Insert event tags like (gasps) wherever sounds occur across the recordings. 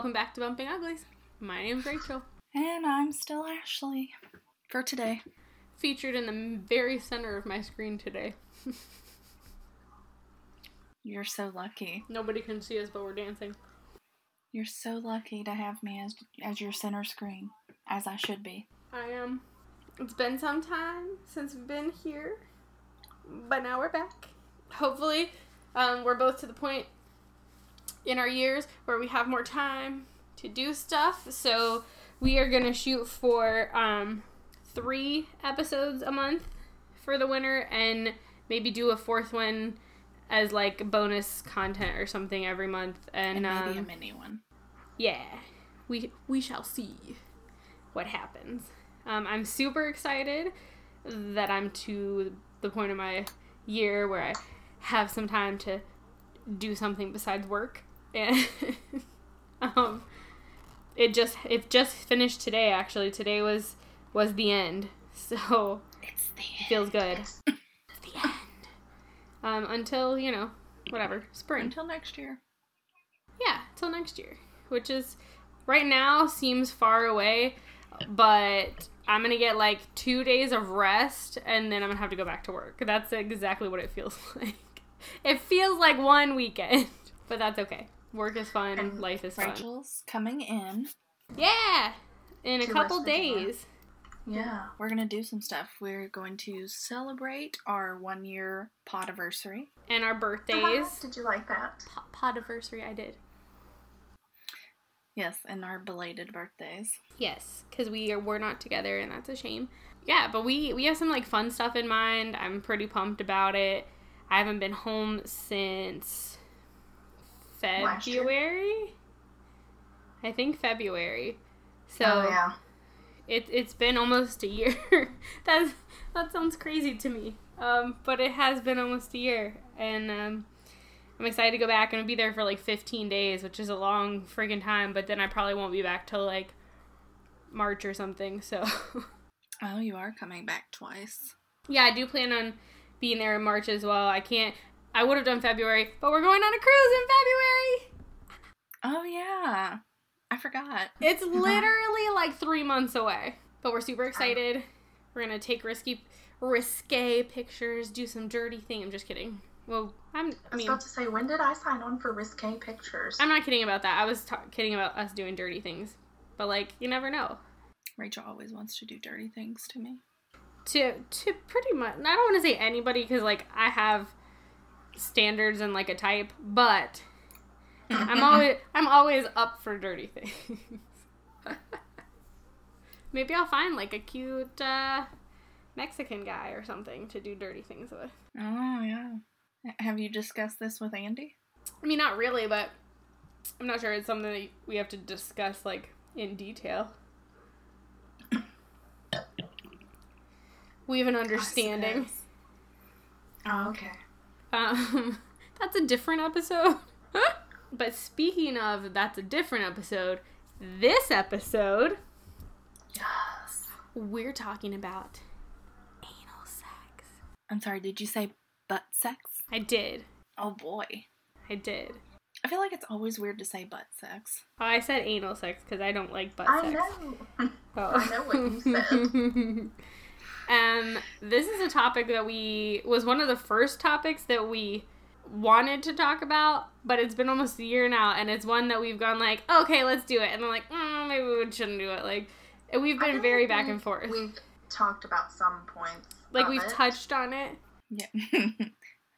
welcome back to Bumping Uglies. My name's Rachel. And I'm still Ashley for today. Featured in the very center of my screen today. You're so lucky. Nobody can see us, but we're dancing. You're so lucky to have me as as your center screen, as I should be. I am. It's been some time since we've been here, but now we're back. Hopefully, um, we're both to the point in our years where we have more time to do stuff. So we are gonna shoot for um, three episodes a month for the winter, and maybe do a fourth one as like bonus content or something every month. And, And maybe um, a mini one. yeah, we we shall see what happens. Um, I'm super excited that I'm to the point of my year where I have some time to do something besides work, (laughs) and um, it just it just finished today. Actually, today was was the end, so It's the it feels good. Yes. the end. Um, until you know, whatever spring. until next year. Yeah, till next year, which is right now seems far away, but I'm gonna get like two days of rest and then I'm gonna have to go back to work. That's exactly what it feels (laughs) like. It feels like one weekend, (laughs) but that's okay. Work is fun, And life is fun. Rachel's coming in. Yeah, in a couple less than you are. days. Yeah. We're gonna do some stuff. We're going to celebrate our one year podiversary. And our Uh-huh. birthdays. Did you like that? Po- Podiversary, I did. Yes, and our belated birthdays. Yes, because we are we're not together, and that's a shame. Yeah, but we we have some like fun stuff in mind. I'm pretty pumped about it. I haven't been home since February. I think February. So oh yeah. it it's been almost a year. (laughs) That's that sounds crazy to me. Um, but it has been almost a year, and um, I'm excited to go back and be there for like 15 days, which is a long friggin' time. But then I probably won't be back till like March or something. So (laughs) Oh, you are coming back twice. yeah, I do plan on being there in March as well. I can't. I would have done February, but we're going on a cruise in February. Oh yeah. I forgot. It's literally like three months away, but we're super excited. We're gonna take risky, risque pictures, do some dirty thing. I'm just kidding. Well, I'm. I I was mean, about to say, when did I sign on for risque pictures? I'm not kidding about that. I was ta- kidding about us doing dirty things, but like you never know. Rachel always wants to do dirty things to me. To to pretty much, I don't want to say anybody because like I have standards and like a type, but I'm always (laughs) I'm always up for dirty things. (laughs) Maybe I'll find like a cute uh, Mexican guy or something to do dirty things with. Oh yeah. Have you discussed this with Andy? I mean, not really, but I'm not sure it's something that we have to discuss like in detail. We have an understanding. oh, okay. Um, (laughs) that's a different episode. (laughs) but speaking of that's a different episode, this episode Yes. we're talking about anal sex. I'm sorry, did you say butt sex? I did. Oh boy. I did. I feel like it's always weird to say butt sex. Oh, I said anal sex because I don't like butt I sex. I know. (laughs) Oh. I know what you said. Um, this is a topic that we was one of the first topics that we wanted to talk about, but it's been almost a year now, and it's one that we've gone like, okay, let's do it, and then like, mm, maybe we shouldn't do it. Like, and we've been very like back we've- and forth. We've talked about some points. Like we've it. touched on it, Yeah. (laughs)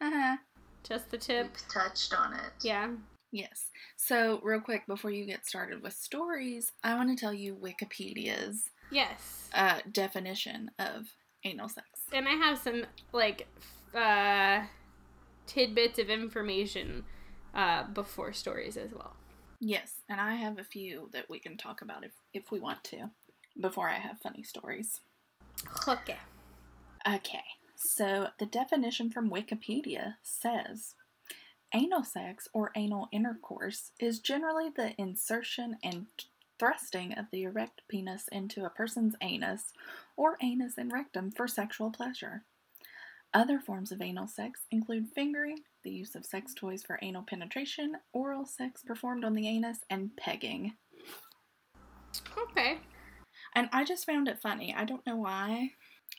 uh-huh. just the tip. We've touched on it. Yeah. Yes. So, real quick before you get started with stories, I want to tell you Wikipedia's Yes. uh, definition of anal sex. And I have some like uh tidbits of information uh before stories as well. Yes, and I have a few that we can talk about if, if we want to before I have funny stories. Okay. Okay, so the definition from Wikipedia says anal sex or anal intercourse is generally the insertion and thrusting of the erect penis into a person's anus or anus and rectum for sexual pleasure. Other forms of anal sex include fingering, the use of sex toys for anal penetration, oral sex performed on the anus, and pegging. Okay. And I just found it funny. I don't know why.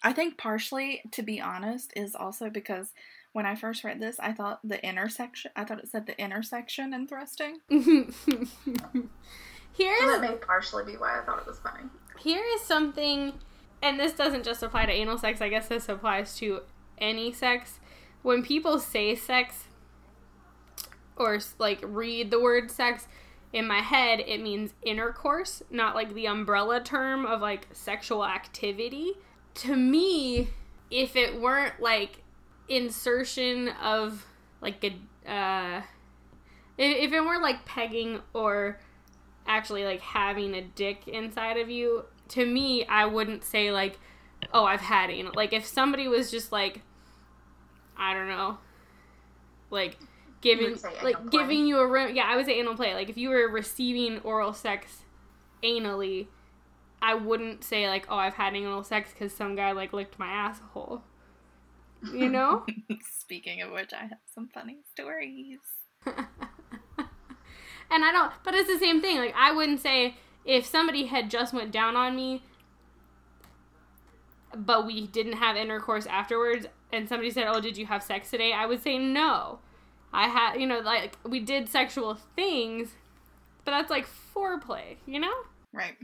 I think partially, to be honest, is also because when I first read this, I thought the intersection, I thought it said the intersection in thrusting. (laughs) That may partially be why I thought it was funny. here is something, and this doesn't just apply to anal sex. I guess this applies to any sex. When people say sex, or like read the word sex, in my head it means intercourse, not like the umbrella term of like sexual activity. To me, if it weren't like insertion of like a uh, if, if it weren't like pegging or actually like having a dick inside of you, to me, I wouldn't say like, oh, I've had anal. Like if somebody was just like, I don't know, like giving would say anal like play. giving you a room. Yeah, I would say anal play. Like if you were receiving oral sex anally, I wouldn't say like, oh, I've had anal sex because some guy like licked my asshole. You know. (laughs) Speaking of which, I have some funny stories. (laughs) and I don't but it's the same thing. Like I wouldn't say if somebody had just went down on me but we didn't have intercourse afterwards and somebody said, "Oh, did you have sex today?" I would say no. I had, you know, like we did sexual things, but that's like foreplay, you know? Right.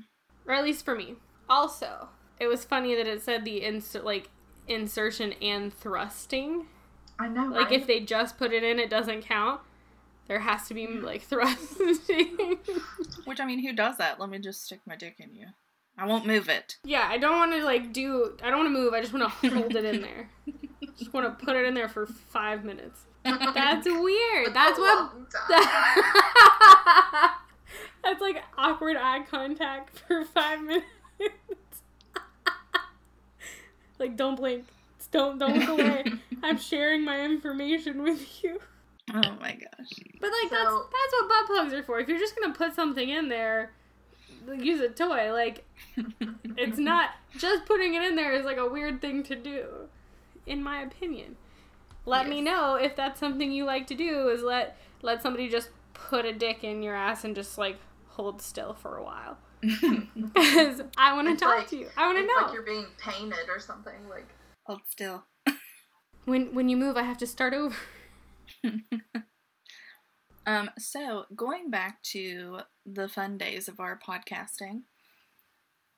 Or at least for me. Also, it was funny that it said the insert like insertion and thrusting. I know, Like right? if they just put it in, it doesn't count. There has to be mm. like thrusting. Which, I mean, who does that? Let me just stick my dick in you. I won't move it. yeah, I don't want to like do. I don't want to move. I just want to hold it in (laughs) there. Just want to put it in there for five minutes. (laughs) That's weird. That's what. (laughs) That's like awkward eye contact for five minutes. like don't blink. Don't don't look away. I'm sharing my information with you. Oh my gosh. But like that's So- that's what butt plugs are for. If you're just gonna put something in there, use a toy. Like (laughs) it's not just putting it in there is like a weird thing to do, in my opinion. Let me know if that's something you like to do. Is let let somebody just put a dick in your ass and just like hold still for a while. (laughs) (laughs) Because I want to talk like- to you. I want to know. like you're being painted or something. Like, Hold still. when when you move, I have to start over. (laughs) Um, so going back to the fun days of our podcasting,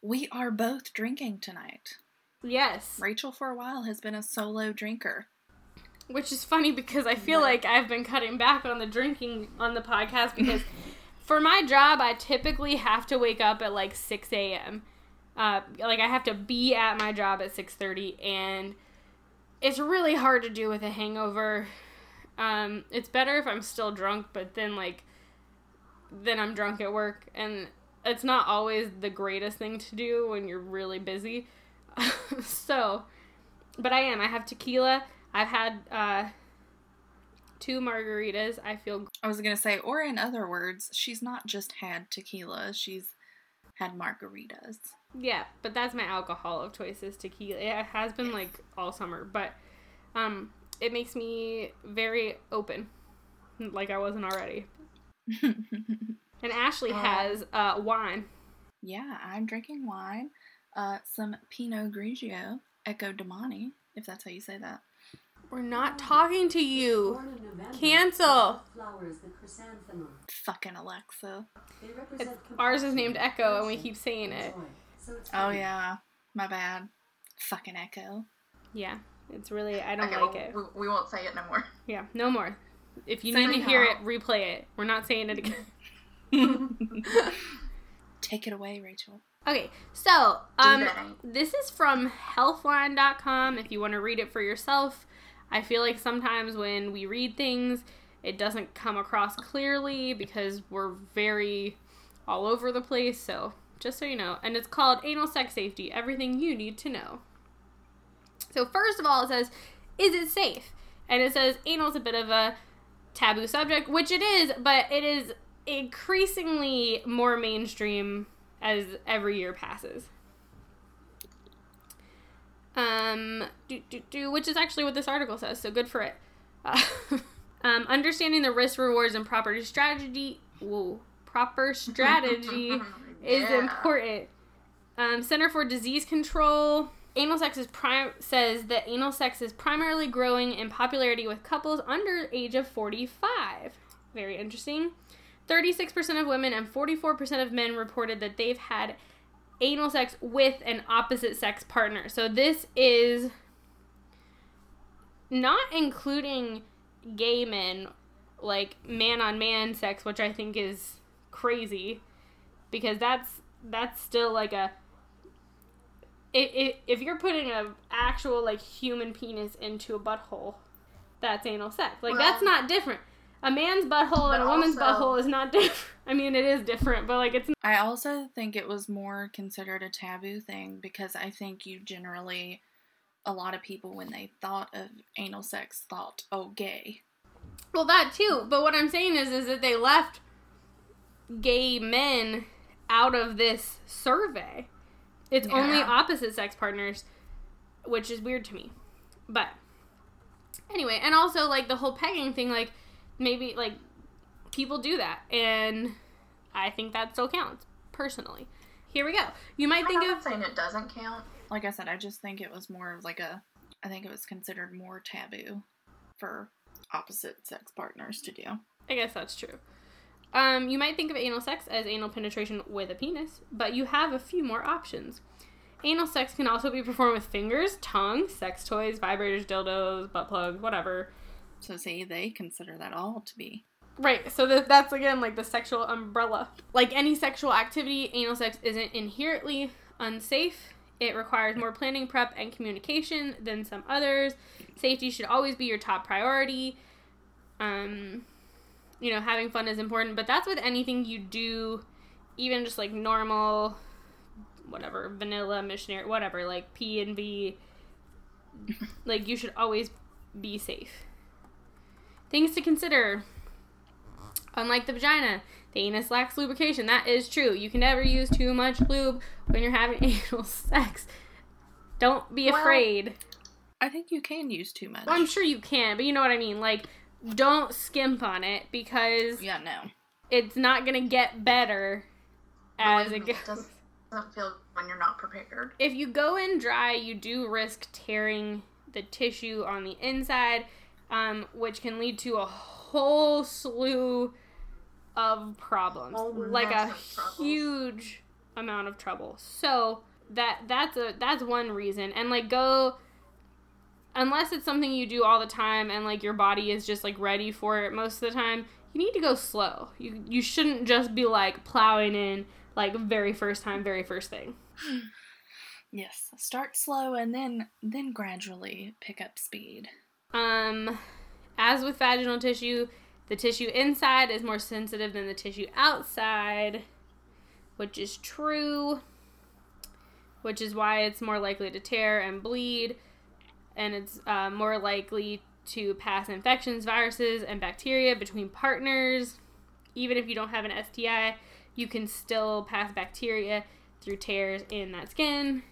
we are both drinking tonight. Yes, Rachel, for a while, has been a solo drinker. which is funny because I feel like I've been cutting back on the drinking on the podcast because (laughs) for my job I typically have to wake up at like six a.m. Uh, like I have to be at my job at six thirty, and it's really hard to do with a hangover. Um, it's better if I'm still drunk, but then like then I'm drunk at work, and it's not always the greatest thing to do when you're really busy. (laughs) so, but I am. I have tequila. I've had uh, two margaritas. I feel I was gonna say, or in other words, she's not just had tequila; she's had margaritas. yeah, but that's my alcohol of choice is tequila. It has been like all summer, but um, it makes me very open, like I wasn't already. (laughs) And Ashley Oh. has uh, wine. yeah, I'm drinking wine, uh, some Pinot Grigio, Ecco Domani, if that's how you say that. We're not talking to you. Born in November, Cancel. Flowers, the chrysanthemum. Fucking Alexa. Represent Ours is named Echo, and we keep saying it. So Oh yeah, my bad. Fucking Echo. Yeah, it's really I don't okay, like well, it. We, we won't say it no more. Yeah, no more. If you So need to hear it, replay it. We're not saying it again. (laughs) Take it away, Rachel. Okay, so um, this is from healthline.com. If you want to read it for yourself, I feel like sometimes when we read things, it doesn't come across clearly because we're very all over the place. So, just so you know, and it's called Anal Sex Safety Everything You Need to Know. So, first of all, it says, Is it safe? And it says, Anal is a bit of a taboo subject, which it is, but it is increasingly more mainstream as every year passes. Um, do, do, do, which is actually what this article says, so good for it. Uh, (laughs) um, understanding the risk, rewards, and proper strategy. Whoa, proper strategy (laughs) is important. Um, Center for Disease Control. Anal sex is prim- says that anal sex is primarily growing in popularity with couples under age of 45. Very interesting. 36% of women and 44% of men reported that they've had anal sex with an opposite sex partner. So this is not including gay men, like man on man sex, which I think is crazy because that's that's still like a if, if you're putting an actual like human penis into a butthole, that's anal sex. Like that's not different. A man's butthole and a woman's also- butthole is not (laughs) different. I mean, it is different, but like it's I also think it was more considered a taboo thing because I think you generally, a lot of people, when they thought of anal sex, thought, oh, gay. Well, that too. But what I'm saying is, is that they left gay men out of this survey. It's only opposite sex partners, which is weird to me. But anyway, and also like the whole pegging thing, like maybe like people do that, and I think that still counts personally. Here we go. You might think I'm of not saying it doesn't count. Like I said, I just think it was more of like a, I think it was considered more taboo for opposite sex partners to do. I guess that's true. Um, you might think of anal sex as anal penetration with a penis, but you have a few more options. Anal sex can also be performed with fingers, tongue, sex toys, vibrators, dildos, butt plugs, whatever. So, say they consider that all to be. Right, so that that's again like the sexual umbrella. Like any sexual activity, anal sex isn't inherently unsafe. It requires more planning, prep, and communication than some others. Safety should always be your top priority. Um, you know, having fun is important, but that's with anything you do, even just like normal, whatever, vanilla, missionary, whatever, like P and V. (laughs) like you should always be safe. Things to consider. Unlike the vagina, the anus lacks lubrication. That is true. You can never use too much lube when you're having (laughs) anal sex. Don't be Well- afraid. I think you can use too much. Well, I'm sure you can, but you know what I mean. Like, don't skimp on it because Yeah, no. it's not gonna get better as Believe it me, goes. doesn't feel when you're not prepared. If you go in dry, you do risk tearing the tissue on the inside, um, which can lead to a whole slew of problems, Whole like a mess huge amount of trouble. So that that's a that's one reason, and like go unless it's something you do all the time and like your body is just like ready for it most of the time you need to go slow you you shouldn't just be like plowing in like very first time very first thing (sighs) Yes, start slow and then then gradually pick up speed. Um, as with vaginal tissue, the tissue inside is more sensitive than the tissue outside, which is true. Which is why it's more likely to tear and bleed, and it's uh, more likely to pass infections, viruses, and bacteria between partners. Even if you don't have an STI, you can still pass bacteria through tears in that skin.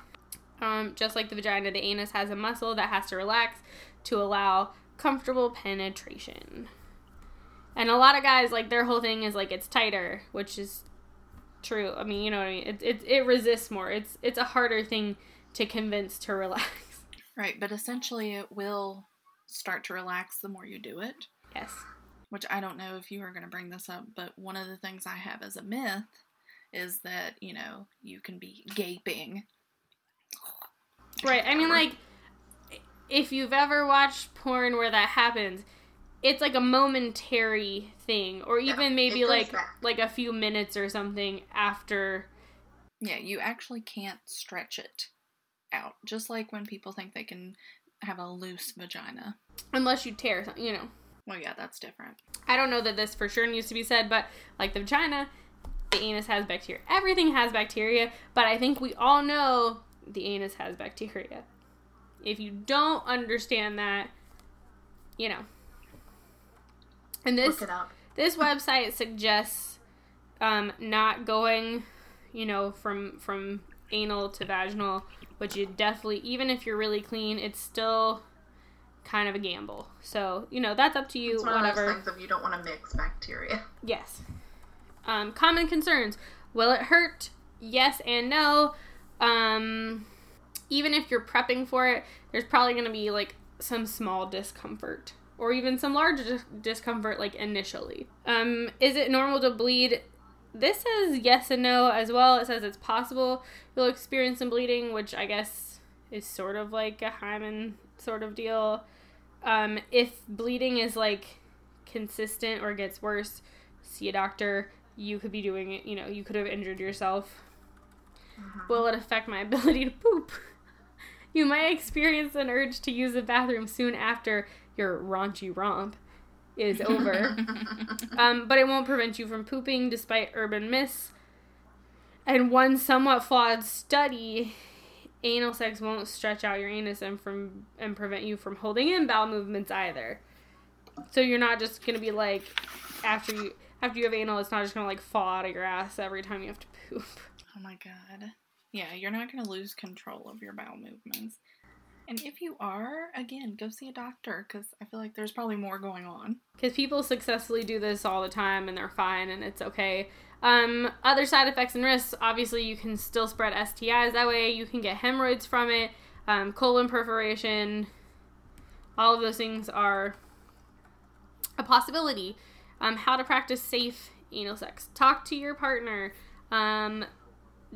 Um, just like the vagina, the anus has a muscle that has to relax to allow comfortable penetration. And a lot of guys like their whole thing is like it's tighter, which is true. I mean, you know what I mean. It it, it resists more. It's it's a harder thing to convince to relax. Right, but essentially it will start to relax the more you do it. Yes. Which I don't know if you are going to bring this up, but one of the things I have as a myth is that, you know, you can be gaping. (sighs) Right. I mean, like, if you've ever watched porn where that happens, it's like a momentary thing, or even it maybe like back. like a few minutes or something after. Yeah, you actually can't stretch it out. Just like when people think they can have a loose vagina. Unless you tear something, you know. Well, yeah, that's different. I don't know that this for sure needs to be said, but like the vagina, the anus has bacteria. Everything has bacteria, but I think we all know the anus has bacteria. If you don't understand that, you know. And this Look it up. this website suggests um, not going, you know, from from anal to vaginal which you definitely, even if you're really clean, it's still kind of a gamble. So, you know, that's up to you, It's one of those whatever. things you don't want to mix bacteria. Yes. Um, common concerns. Will it hurt? Yes and no. Um, even if you're prepping for it, there's probably going to be like some small discomfort or even some large dis- discomfort like initially. Um, is it normal to bleed? This says yes and no as well. It says it's possible you'll experience some bleeding, which I guess is sort of like a hymen sort of deal. Um, if bleeding is like consistent or gets worse, see a doctor. You could be doing it, you know, you could have injured yourself. Will it affect my (laughs) ability to poop? You might experience an urge to use the bathroom soon after your raunchy romp is over. (laughs) um, but it won't prevent you from pooping despite urban myths. And one somewhat flawed study, anal sex won't stretch out your anus and from and prevent you from holding in bowel movements either. So you're not just gonna be like after you after you have anal, it's not just gonna like fall out of your ass every time you have to poop. Oh my god. Yeah, you're not to lose control of your bowel movements. And if you are, again, go see a doctor because I feel like there's probably more going on. because people successfully do this all the time and they're fine and it's okay. Um, other side effects and risks obviously, you can still spread STIs that way. You can get hemorrhoids from it, um, colon perforation. All of those things are a possibility. Um, how to practice safe anal sex. Talk to your partner. Um,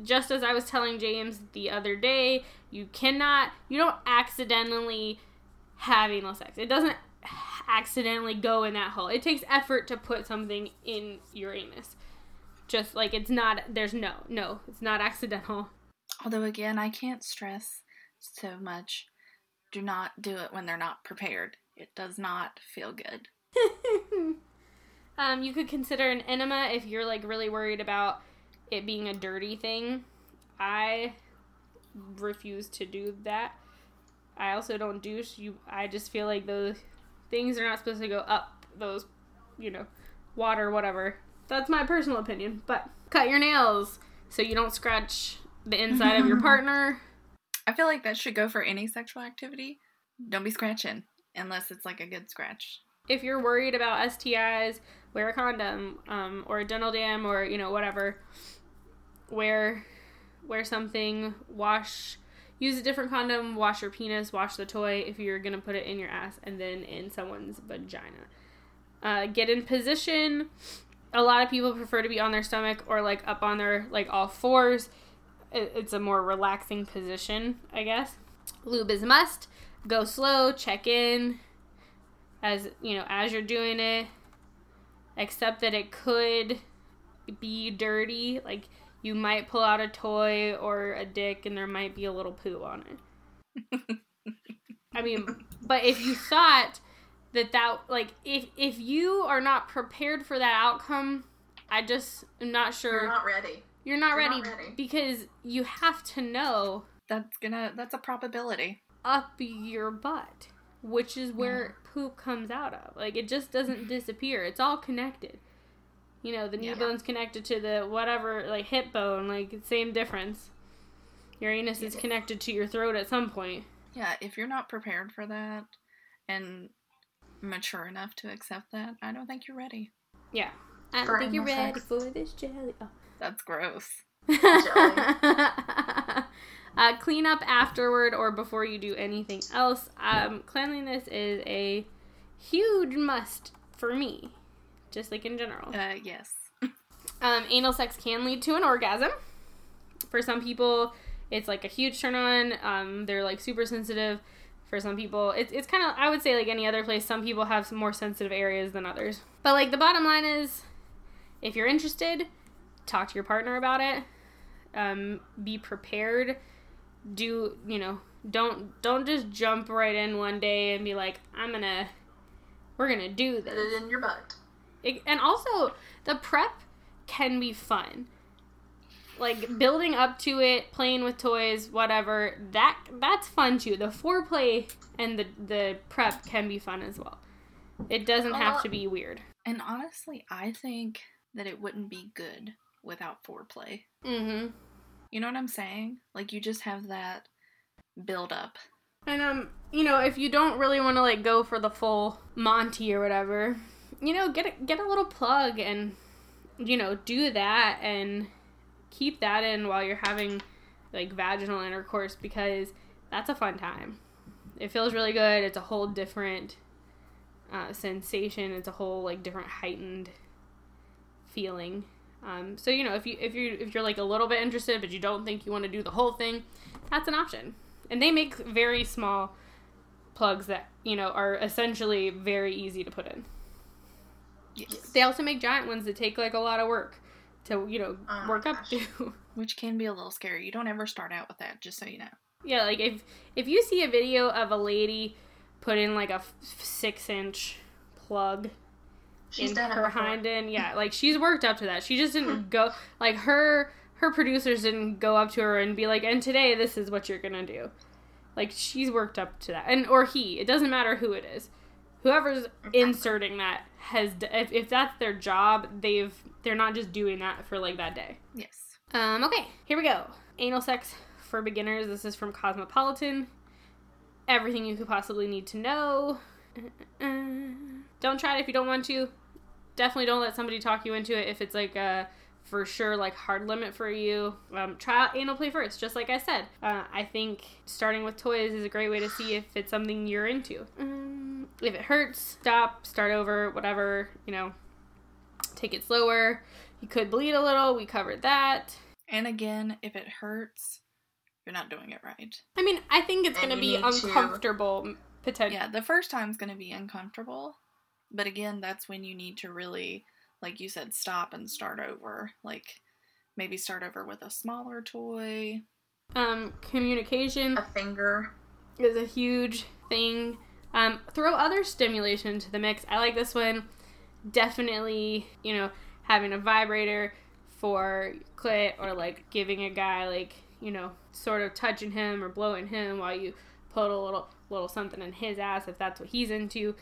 just as I was telling James the other day, you cannot, you don't accidentally have anal sex. It doesn't accidentally go in that hole. It takes effort to put something in your anus. Just like it's not, there's no, no, it's not accidental. Although, again, I can't stress so much do not do it when they're not prepared. It does not feel good. (laughs) um, you could consider an enema if you're like really worried about it being a dirty thing. I refuse to do that. I also don't douche. You, I just feel like those things are not supposed to go up those, you know, water, whatever. That's my personal opinion. But cut your nails so you don't scratch the inside of your (laughs) partner. I feel like that should go for any sexual activity. Don't be scratching unless it's like a good scratch. If you're worried about STIs, wear a condom, um, or a dental dam, or you know whatever. Wear, wear something. Wash. Use a different condom. Wash your penis. Wash the toy if you're gonna put it in your ass and then in someone's vagina. Uh, get in position. A lot of people prefer to be on their stomach or like up on their like all fours. It's a more relaxing position, I guess. Lube is a must. Go slow. Check in as you know as you're doing it except that it could be dirty like you might pull out a toy or a dick and there might be a little poo on it i mean but if you thought that that like if if you are not prepared for that outcome i just am not sure You're not ready. you're not, you're ready, not ready. because you have to know That's gonna, that's a probability. up your butt, which is where poop comes out of. Like it just doesn't mm-hmm. disappear. It's all connected. You know, the knee Yeah. bone's connected to the whatever, like hip bone, like same difference. Your anus is connected to your throat at some point. Yeah, if you're not prepared for that and mature enough to accept that, I don't think you're ready. Yeah. I don't For think you're ready sex. for this jelly. Oh. That's gross. (laughs) uh, clean up afterward or before you do anything else. Um, cleanliness is a huge must for me, just like in general. Uh, yes. (laughs) Um, anal sex can lead to an orgasm. For some people, it's like a huge turn on. Um, they're like super sensitive. For some people, it's, it's kind of, I would say, like any other place, some people have some more sensitive areas than others. But like the bottom line is if you're interested, talk to your partner about it. Um, be prepared. Do, you know, don't don't just jump right in one day and be like, I'm gonna, we're gonna do Put this. it in your butt. It, and also the prep can be fun like building up to it playing with toys whatever that that's fun too the foreplay and the the prep can be fun as well it doesn't have to be weird And honestly, I think that it wouldn't be good without foreplay. mm-hmm You know what I'm saying? Like, you just have that build up. And um, you know, if you don't really want to like go for the full Monty or whatever, you know, get a, get a little plug and you know do that and keep that in while you're having like vaginal intercourse because that's a fun time. It feels really good. It's a whole different uh, sensation. It's a whole like different heightened feeling. Um, so you know, if you if you if you're like a little bit interested, but you don't think you want to do the whole thing, that's an option. And they make very small plugs that you know are essentially very easy to put in. Yes. They also make giant ones that take like a lot of work to you know Oh work up gosh. to. Which can be a little scary. You don't ever start out with that, just so you know. yeah, like if if you see a video of a lady put in like a f- six inch plug She's in done her end. Yeah, like she's worked up to that. She just didn't (laughs) go like her her producers didn't go up to her and be like, "And today this is what you're gonna do." Like she's worked up to that, and or he. It doesn't matter who it is. Whoever's inserting that has if, if that's their job, they've they're not just doing that for like that day. Yes. Um, okay, here we go. Anal sex for beginners. This is from Cosmopolitan. Everything you could possibly need to know. Uh, Don't try it if you don't want to. Definitely don't let somebody talk you into it if it's like a for sure like hard limit for you. Um, try out anal play first, just like I said. Uh, I think starting with toys is a great way to see if it's something you're into. Um, if it hurts, stop, start over, whatever. You know, take it slower. You could bleed a little. We covered that. And again, if it hurts, you're not doing it right. I mean, I think it's going to be uncomfortable potentially. Yeah, the first time's going to be uncomfortable. But again, that's when you need to really, like you said, stop and start over. Like maybe start over with a smaller toy. Um, communication A finger. is a huge thing. Um, throw other stimulation into the mix. I like this one. Definitely, you know, having a vibrator for clit or like giving a guy like, you know, sort of touching him or blowing him while you put a little little something in his ass if that's what he's into.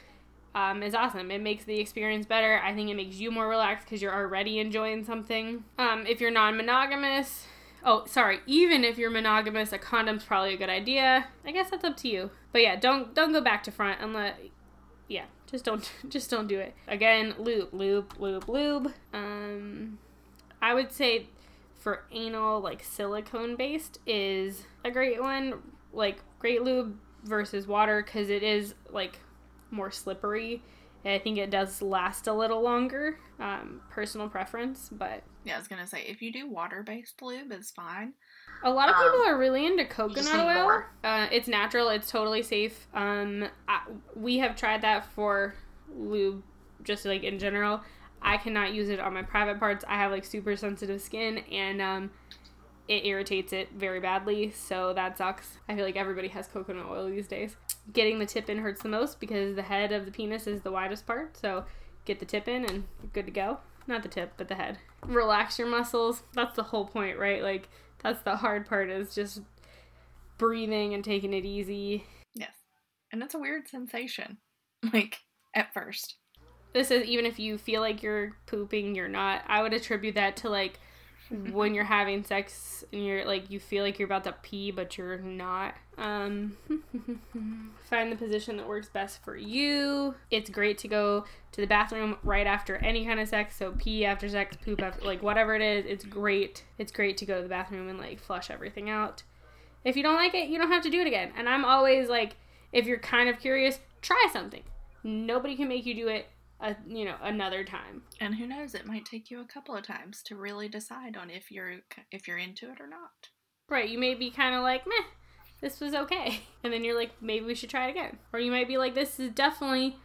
Um, is awesome. It makes the experience better. I think it makes you more relaxed because you're already enjoying something. Um, if you're non-monogamous, Oh, sorry. Even if you're monogamous, a condom's probably a good idea. I guess that's up to you. But yeah, don't don't go back to front unless yeah, just don't (laughs) just don't do it. Again, lube, lube, lube, lube. Um I would say for anal like silicone based is a great one. Like great lube versus water cuz it is like more slippery. And I think it does last a little longer. Um, personal preference, but Yeah, I was gonna say if you do water based lube, it's fine. A lot of Um, people are really into coconut oil. Uh, it's natural. It's totally safe. Um, I, we have tried that for lube, just like in general. I cannot use it on my private parts. I have like super sensitive skin, and um, it irritates it very badly. So that sucks. I feel like everybody has coconut oil these days. Getting the tip in hurts the most because the head of the penis is the widest part. So get the tip in, and you're good to go. Not the tip, but the head. Relax your muscles. That's the whole point, right? Like that's the hard part is just breathing and taking it easy. Yes. And it's a weird sensation. (laughs) Like at first. This is even if you feel like you're pooping, you're not. I would attribute that to like when you're having sex and you're like you feel like you're about to pee but you're not. Um (laughs) find the position that works best for you. It's great to go to the bathroom right after any kind of sex, so pee after sex, poop after like whatever it is. It's great. It's great to go to the bathroom and like flush everything out. If you don't like it, you don't have to do it again. And I'm always like if you're kind of curious, try something. Nobody can make you do it a, you know another time. And who knows, it might take you a couple of times to really decide on if you're if you're into it or not. Right, you may be kind of like, meh, this was okay. (laughs) And then you're like, maybe we should try it again. Or you might be like, this is definitely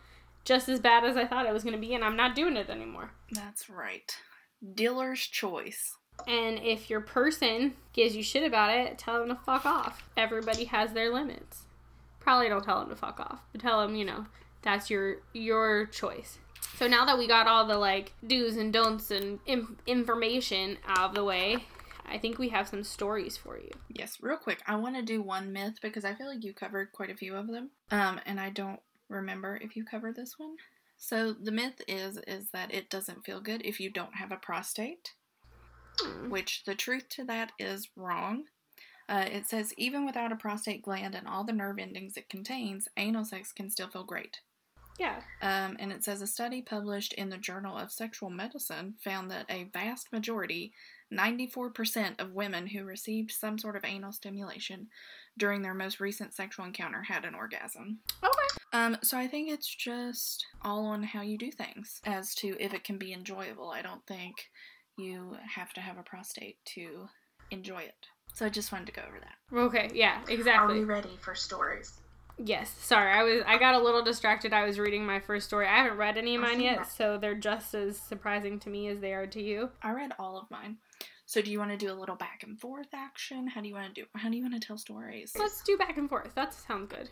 just as bad as I thought it was going to be, and I'm not doing it anymore. That's right. Dealer's choice. And if your person gives you shit about it, tell them to fuck off. Everybody has their limits. Probably don't tell them to fuck off, but tell them, you know, that's your your choice. So now that we got all the like do's and don'ts and information out of the way, I think we have some stories for you. Yes, real quick, I want to do one myth because I feel like you covered quite a few of them. Um, and I don't remember if you covered this one. So the myth is is that it doesn't feel good if you don't have a prostate, Hmm. which the truth to that is wrong. Uh, it says even without a prostate gland and all the nerve endings it contains, anal sex can still feel great. Yeah. Um, and it says a study published in the Journal of Sexual Medicine found that a vast majority, 94% of women who received some sort of anal stimulation during their most recent sexual encounter had an orgasm. Okay. Um, so I think it's just all on how you do things as to if it can be enjoyable. I don't think you have to have a prostate to enjoy it. So I just wanted to go over that. Okay. Yeah. Exactly. Are we ready for stories? Yes. Sorry, I was I got a little distracted. I was reading my first story. I haven't read any of mine yet, so they're just as surprising to me as they are to you. I read all of mine. So do you want to do a little back and forth action? How do you want to do? How do you want to tell stories? Let's do back and forth. That sounds good.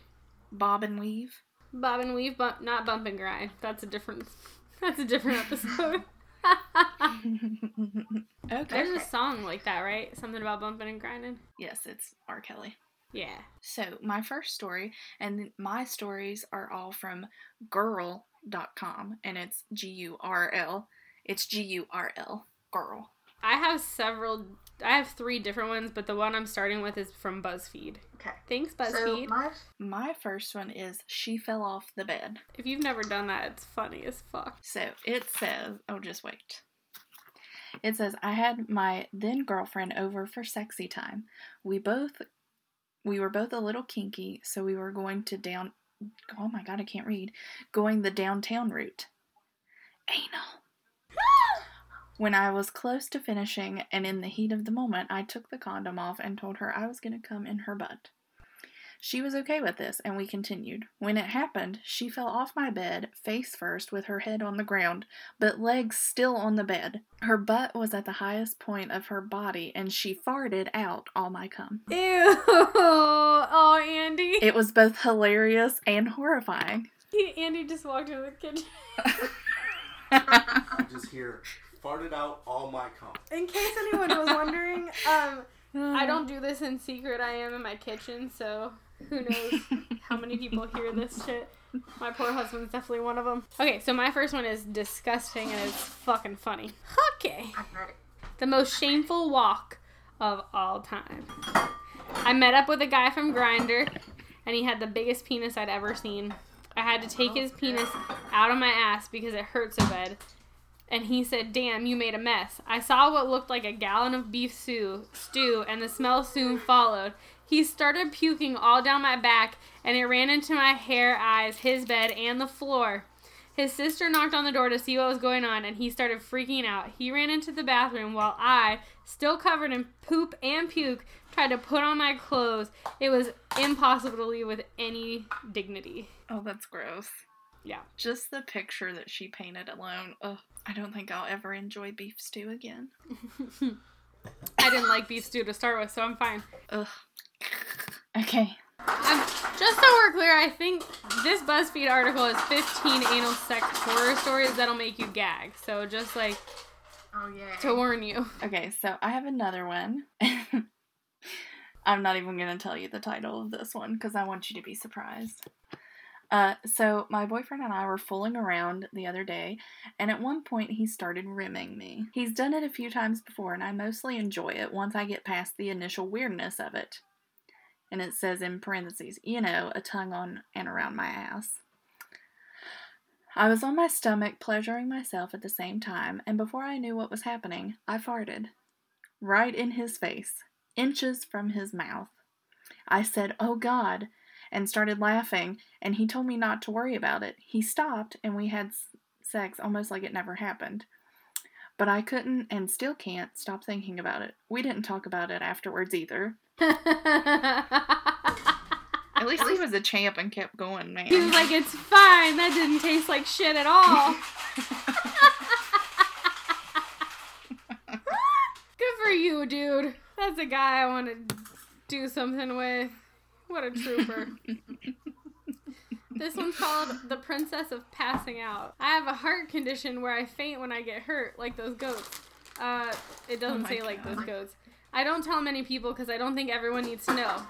Bob and weave. Bob and weave, bump, not bump and grind. That's a different. (laughs) That's a different episode. (laughs) (laughs) okay. There's a song like that, right? Something about bumping and grinding. Yes, it's R. Kelly. Yeah. So, my first story, and my stories are all from gurl.com, and it's G U R L. It's G U R L, girl. I have several. I have three different ones, but the one I'm starting with is from BuzzFeed. Okay. Thanks, BuzzFeed. So my My first one is She Fell Off the Bed. if you've never done that, it's funny as fuck. So, it says, oh, just wait. It says, I had my then girlfriend over for sexy time. We both, we were both a little kinky, so we were going to down, oh my god, I can't read, going the downtown route. Anal. When I was close to finishing and in the heat of the moment, I took the condom off and told her I was going to come in her butt. She was okay with this, and we continued. When it happened, she fell off my bed, face first, with her head on the ground, but legs still on the bed. Her butt was at the highest point of her body, and she farted out all my cum. Ew! (laughs) Oh, Andy. It was both hilarious and horrifying. Andy just walked into the kitchen. I just hear farted out all my cum. In case anyone was wondering, um, (sighs) I don't do this in secret. I am in my kitchen, so (laughs) who knows how many people hear this (laughs) shit. My poor husband's definitely one of them. Okay, so my first one is disgusting and it's fucking funny. Okay. The most shameful walk of all time. I met up with a guy from Grindr, and he had the biggest penis I'd ever seen. I had to take his penis out of my ass because it hurt so bad. And he said, Damn, you made a mess. I saw what looked like a gallon of beef stew, stew, and the smell soon followed. He started puking all down my back, and it ran into my hair, eyes, his bed, and the floor. His sister knocked on the door to see what was going on, and he started freaking out. He ran into the bathroom while I, still covered in poop and puke, tried to put on my clothes. It was impossible to leave with any dignity. Oh, that's gross. Yeah. Just the picture that she painted alone. Ugh, I don't think I'll ever enjoy beef stew again. (laughs) I didn't like beef stew to start with, so I'm fine. Ugh. Okay. Um, just so we're clear, I think this BuzzFeed article is 15 anal sex horror stories that'll make you gag. So just like Oh yeah. to warn you. Okay, so I have another one. (laughs) I'm not even going to tell you the title of this one because I want you to be surprised. Uh, so my boyfriend and I were fooling around the other day, and at one point he started rimming me. He's done it a few times before, and I mostly enjoy it once I get past the initial weirdness of it. And it says in parentheses, you know, a tongue on and around my ass. I was on my stomach, pleasuring myself at the same time, and before I knew what was happening, I farted. Right in his face, inches from his mouth. I said, Oh God, and started laughing, and he told me not to worry about it. He stopped, and we had sex almost like it never happened. But I couldn't and still can't stop thinking about it. We didn't talk about it afterwards either. At least he was a champ and kept going, man. he was like, "It's fine. That didn't taste like shit at all." (laughs) Good for you, dude. That's a guy I want to do something with. What a trooper. this one's called The Princess of Passing Out. I have a heart condition where I faint when I get hurt, like those goats. Uh, it doesn't my say like those goats. I don't tell many people because I don't think everyone needs to know.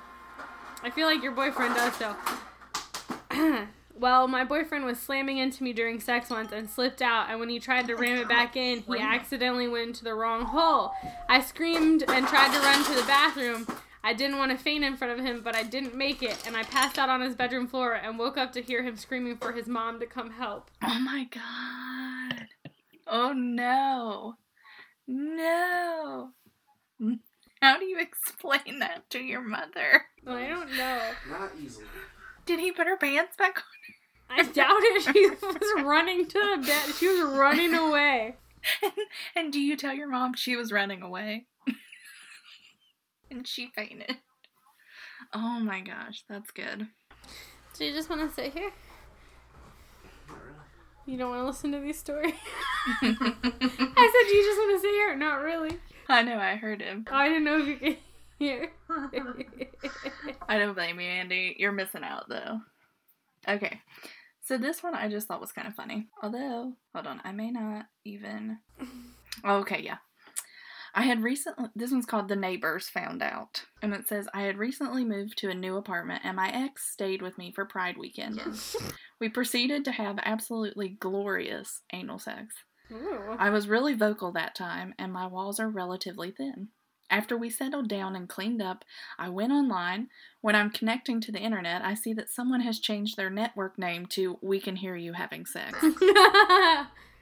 I feel like your boyfriend does though. (clears throat) well, my boyfriend was slamming into me during sex once and slipped out, and when he tried to ram it back in, he accidentally went into the wrong hole. I screamed and tried to run to the bathroom. I didn't want to faint in front of him, but I didn't make it, and I passed out on his bedroom floor and woke up to hear him screaming for his mom to come help. Oh my god. Oh no. No. How do you (laughs) explain that to your mother? I don't know. Not easily. Did he put her pants back on? I doubt it. She was running to the bed. She was running away. on? and do you tell your mom she was running away? and she fainted. Oh my gosh, that's good. Do you just want to sit here? Not really. You don't want to listen to these stories? (laughs) (laughs) I said Do you just want to sit here. Not really. (laughs) I know, I heard him. I didn't know if you could (laughs) hear. (laughs) I don't blame you, Andy. You're missing out though. Okay. So this one I just thought was kind of funny. Although, hold on, I may not even Okay, yeah. I had recently this one's called The Neighbors Found Out. And it says I had recently moved to a new apartment and my ex stayed with me for Pride weekend. Yes. We proceeded to have absolutely glorious anal sex. Ooh. I was really vocal that time, and my walls are relatively thin. After we settled down and cleaned up, I went online. When I'm connecting to the internet, I see that someone has changed their network name to We Can Hear You Having Sex. (laughs) (laughs)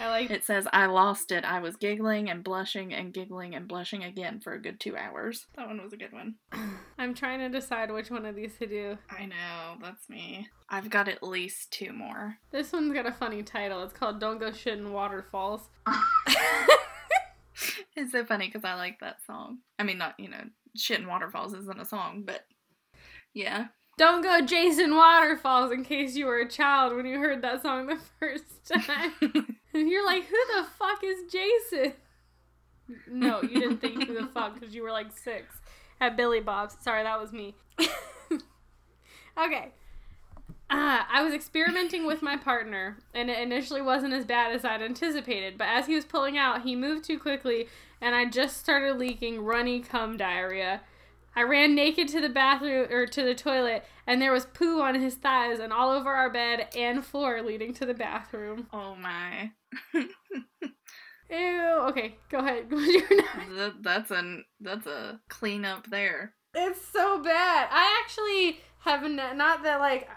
I like It says, I lost it. I was giggling and blushing and giggling and blushing again for a good two hours. That one was a good one. (sighs) I'm trying to decide which one of these to do. I know, that's me. I've got at least two more. This one's got a funny title. It's called Don't Go Shit in Waterfalls. (laughs) (laughs) It's so funny because I like that song. I mean, not, you know, Shit in Waterfalls isn't a song, but yeah. Don't go Jason Waterfalls in case you were a child when you heard that song the (laughs) first time. And you're like, who the fuck is Jason? No, you didn't think who the fuck because you were like six at Billy Bob's. Sorry, that was me. (laughs) okay. Uh, I was experimenting with my partner, and it initially wasn't as bad as I'd anticipated. But as he was pulling out, he moved too quickly, and I just started leaking runny cum diarrhea. I ran naked to the bathroom or to the toilet, and there was poo on his thighs and all over our bed and floor leading to the bathroom. oh my. (laughs) Ew. Okay, go ahead. (laughs) What's your next? That, that's a that's a cleanup there. It's so bad. I actually haven't. Not that like,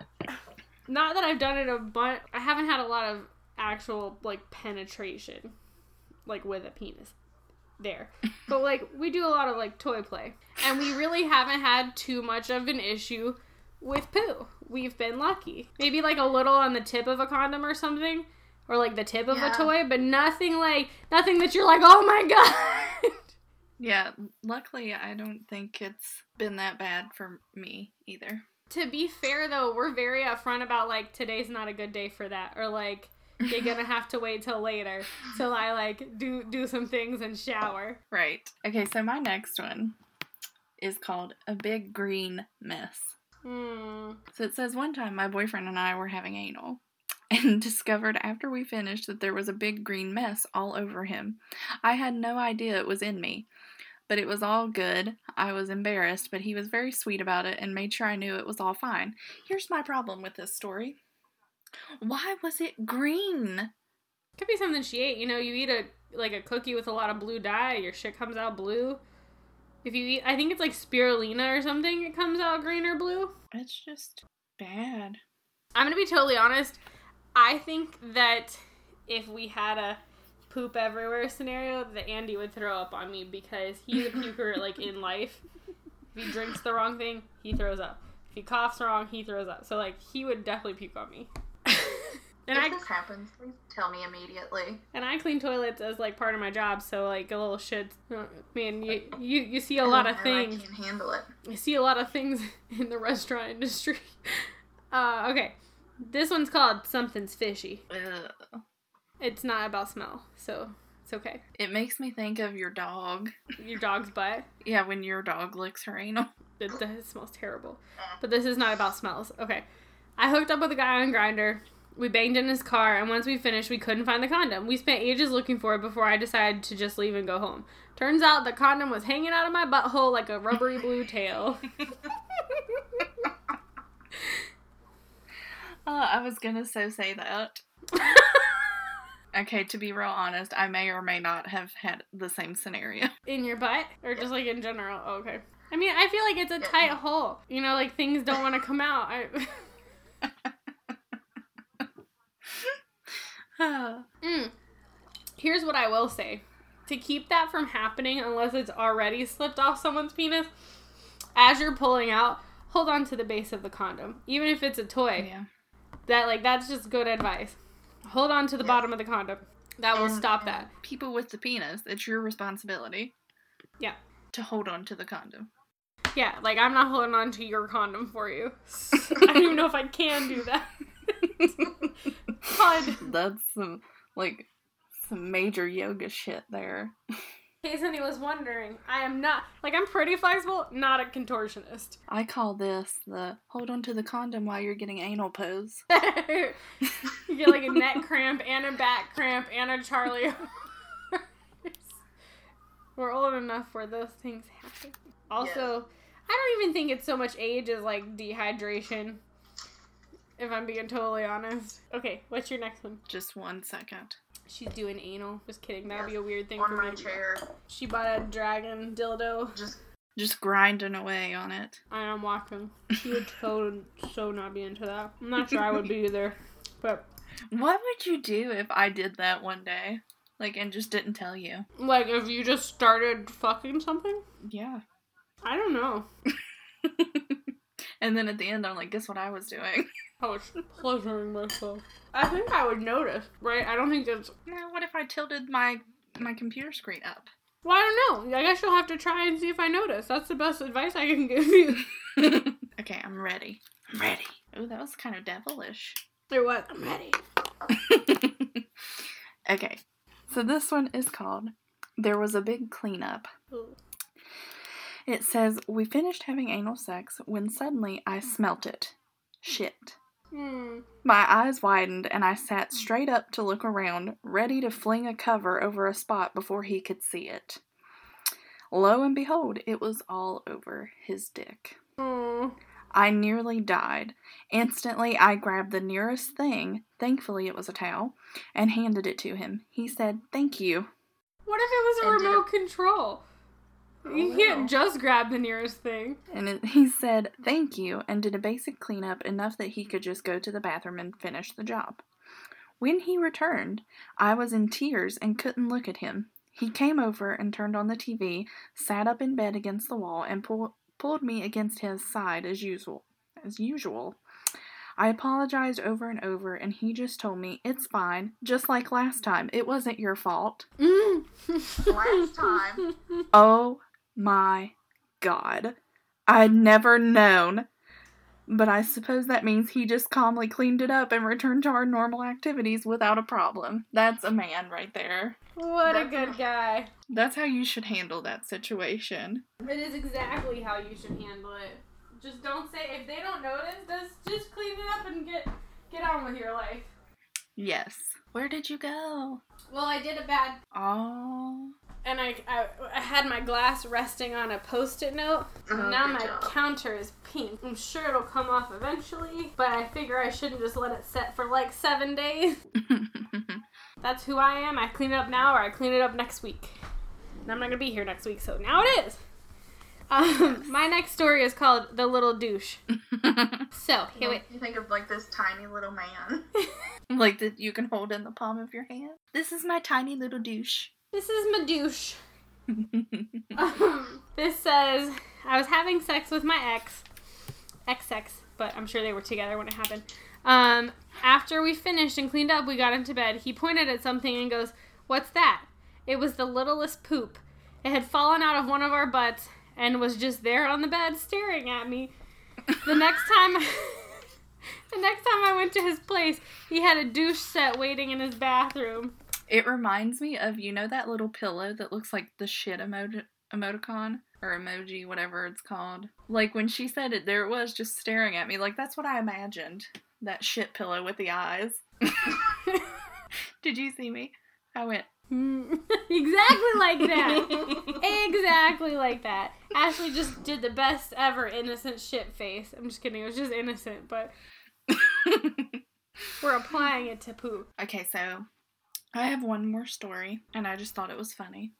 not that I've done it a bunch. I haven't had a lot of actual like penetration, like with a penis. There, (laughs) but like we do a lot of like toy play, and we really haven't had too much of an issue with poo. We've been lucky. Maybe like a little on the tip of a condom or something, or like the tip of Yeah. a toy, but nothing like nothing that you're like, oh my (laughs) god. Yeah, luckily I don't think it's been that bad for me either. to be fair though, we're very upfront about like today's not a good day for that, or like you're gonna (laughs) have to wait till later till I like do do some things and shower. Right. Okay, so my next one is called A Big Green Mess. Hmm. So it says one time my boyfriend and I were having anal (laughs) and discovered after we finished that there was a big green mess all over him. I had no idea it was in me, but it was all good. I was embarrassed, but he was very sweet about it and made sure I knew it was all fine. Here's my problem with this story. Why was it green? Could be something she ate. You know, you eat a like a cookie with a lot of blue dye, your shit comes out blue. If you eat, I think it's like spirulina or something. It comes out green or blue. It's just bad. I'm gonna be totally honest. I think that if we had a poop everywhere scenario, that Andy would throw up on me because he's a puker (laughs) like in life. If he drinks the wrong thing, he throws up. If he coughs wrong, he throws up. So like he would definitely puke on me. (laughs) and if I this happens, please tell me immediately. and I clean toilets as like part of my job. So like a little shit. I mean, you you, you see a lot of things. I can't handle it. I see a lot of things (laughs) in the restaurant industry. Uh, okay, this one's called Something's Fishy. Ugh. It's not about smell, so it's okay. It makes me think of your dog. Your dog's butt, Yeah, when your dog licks her anal. it, it smells terrible. Uh. But this is not about smells. Okay, I hooked up with a guy on Grindr. We banged in his car, and once we finished, we couldn't find the condom. We spent ages looking for it before I decided to just leave and go home. Turns out the condom was hanging out of my butthole like a rubbery blue tail. (laughs) (laughs) Uh, I was gonna so say that. (laughs) Okay, to be real honest, I may or may not have had the same scenario. (laughs) in your butt, or just like in general? Oh, okay. I mean, I feel like it's a tight hole. You know, like things don't want to come out. I, (laughs) Mm. Here's what I will say. To keep that from happening unless it's already slipped off someone's penis, as you're pulling out, hold on to the base of the condom. Even if it's a toy. yeah. That like that's just good advice. Hold on to the Yes. bottom of the condom. That will And- stop that. People with the penis, it's your responsibility. Yeah. To hold on to the condom. Yeah, like I'm not holding on to your condom for you. (laughs) I don't even know if I can do that. (laughs) God. That's some like some major yoga shit there. (laughs) In case anyone was wondering, I am not like I'm pretty flexible, not a contortionist. I call this the hold on to the condom while you're getting anal pose. (laughs) you get like a neck cramp and a back cramp and a Charlie. (laughs) We're old enough where those things happen. Also, I don't even think it's so much age as like dehydration. If I'm being totally honest. Okay, what's your next one? Just one second. She's doing anal. Just kidding. That'd Yes, be a weird thing on for my me. chair. She bought a dragon dildo. Just Just grinding away on it. I am watching. She would so (laughs) so not be into that. I'm not sure I would be either. But What would you do if I did that one day? Like and just didn't tell you? like if you just started fucking something, Yeah. I don't know. (laughs) and then at the end I'm like, guess what I was doing? (laughs) I was pleasuring myself. I think I would notice, right? I don't think that's. Now what if I tilted my my computer screen up? Well, I don't know. I guess you'll have to try and see if I notice. That's the best advice I can give you. (laughs) (laughs) okay, I'm ready. I'm ready. Oh, that was kind of devilish. Or what? I'm ready. (laughs) okay, so this one is called There Was a Big Cleanup. Ooh. It says, We finished having anal sex when suddenly I smelt it. Shit. Hmm. My eyes widened and I sat straight up to look around, ready to fling a cover over a spot before he could see it. Lo and behold, it was all over his dick. Oh. I nearly died. Instantly, I grabbed the nearest thing, thankfully it was a towel, and handed it to him. He said, Thank you. What if it was a And remote control? You Oh, can't wow. just grab the nearest thing. And it, (laughs) he said, Thank you, and did a basic cleanup enough that he could just go to the bathroom and finish the job. When he returned, I was in tears and couldn't look at him. He came over and turned on the TV, sat up in bed against the wall, and pull, pulled me against his side as usual. As usual. I apologized over and over, and he just told me, It's fine, just like last time. It wasn't your fault. Mm. (laughs) Last time. (laughs) Oh my god. I'd never known. But I suppose that means he just calmly cleaned it up and returned to our normal activities without a problem. That's a man right there. What a That's- good (sighs) guy. That's how you should handle that situation. It is exactly how you should handle it. Just don't say if they don't notice. Just just clean it up and get get on with your life. Yes. Where did you go? Well, I did a bad, Oh. And I I, I had my glass resting on a post-it note. Oh, now my job. counter is pink. I'm sure it'll come off eventually, but I figure I shouldn't just let it set for like seven days. (laughs) That's who I am. I clean it up now, or I clean it up next week. And I'm not gonna be here next week, so now it is. Um, (laughs) my next story is called "The Little Douche." (laughs) So here we. You think of like this tiny little man. like that you can hold in the palm of your hand. This is my tiny little douche. This is my douche. (laughs) Um, this says I was having sex with my ex, ex-ex, but I'm sure they were together when it happened. Um, after we finished and cleaned up, we got into bed. He pointed at something and goes, "What's that?" It was the littlest poop. It had fallen out of one of our butts and was just there on the bed staring at me. The next time, (laughs) the next time I went to his place, he had a douche set waiting in his bathroom. It reminds me of you know that little pillow that looks like the shit emoji emoticon or emoji, whatever it's called. Like when she said it, there it was just staring at me. Like that's what I imagined. That shit pillow with the eyes. (laughs) Did you see me? I went. (laughs) exactly like that. (laughs) exactly like that. Ashley just did the best ever innocent shit face. I'm just kidding. It was just innocent, but we're applying it to poop. okay, so I have one more story, and I just thought it was funny.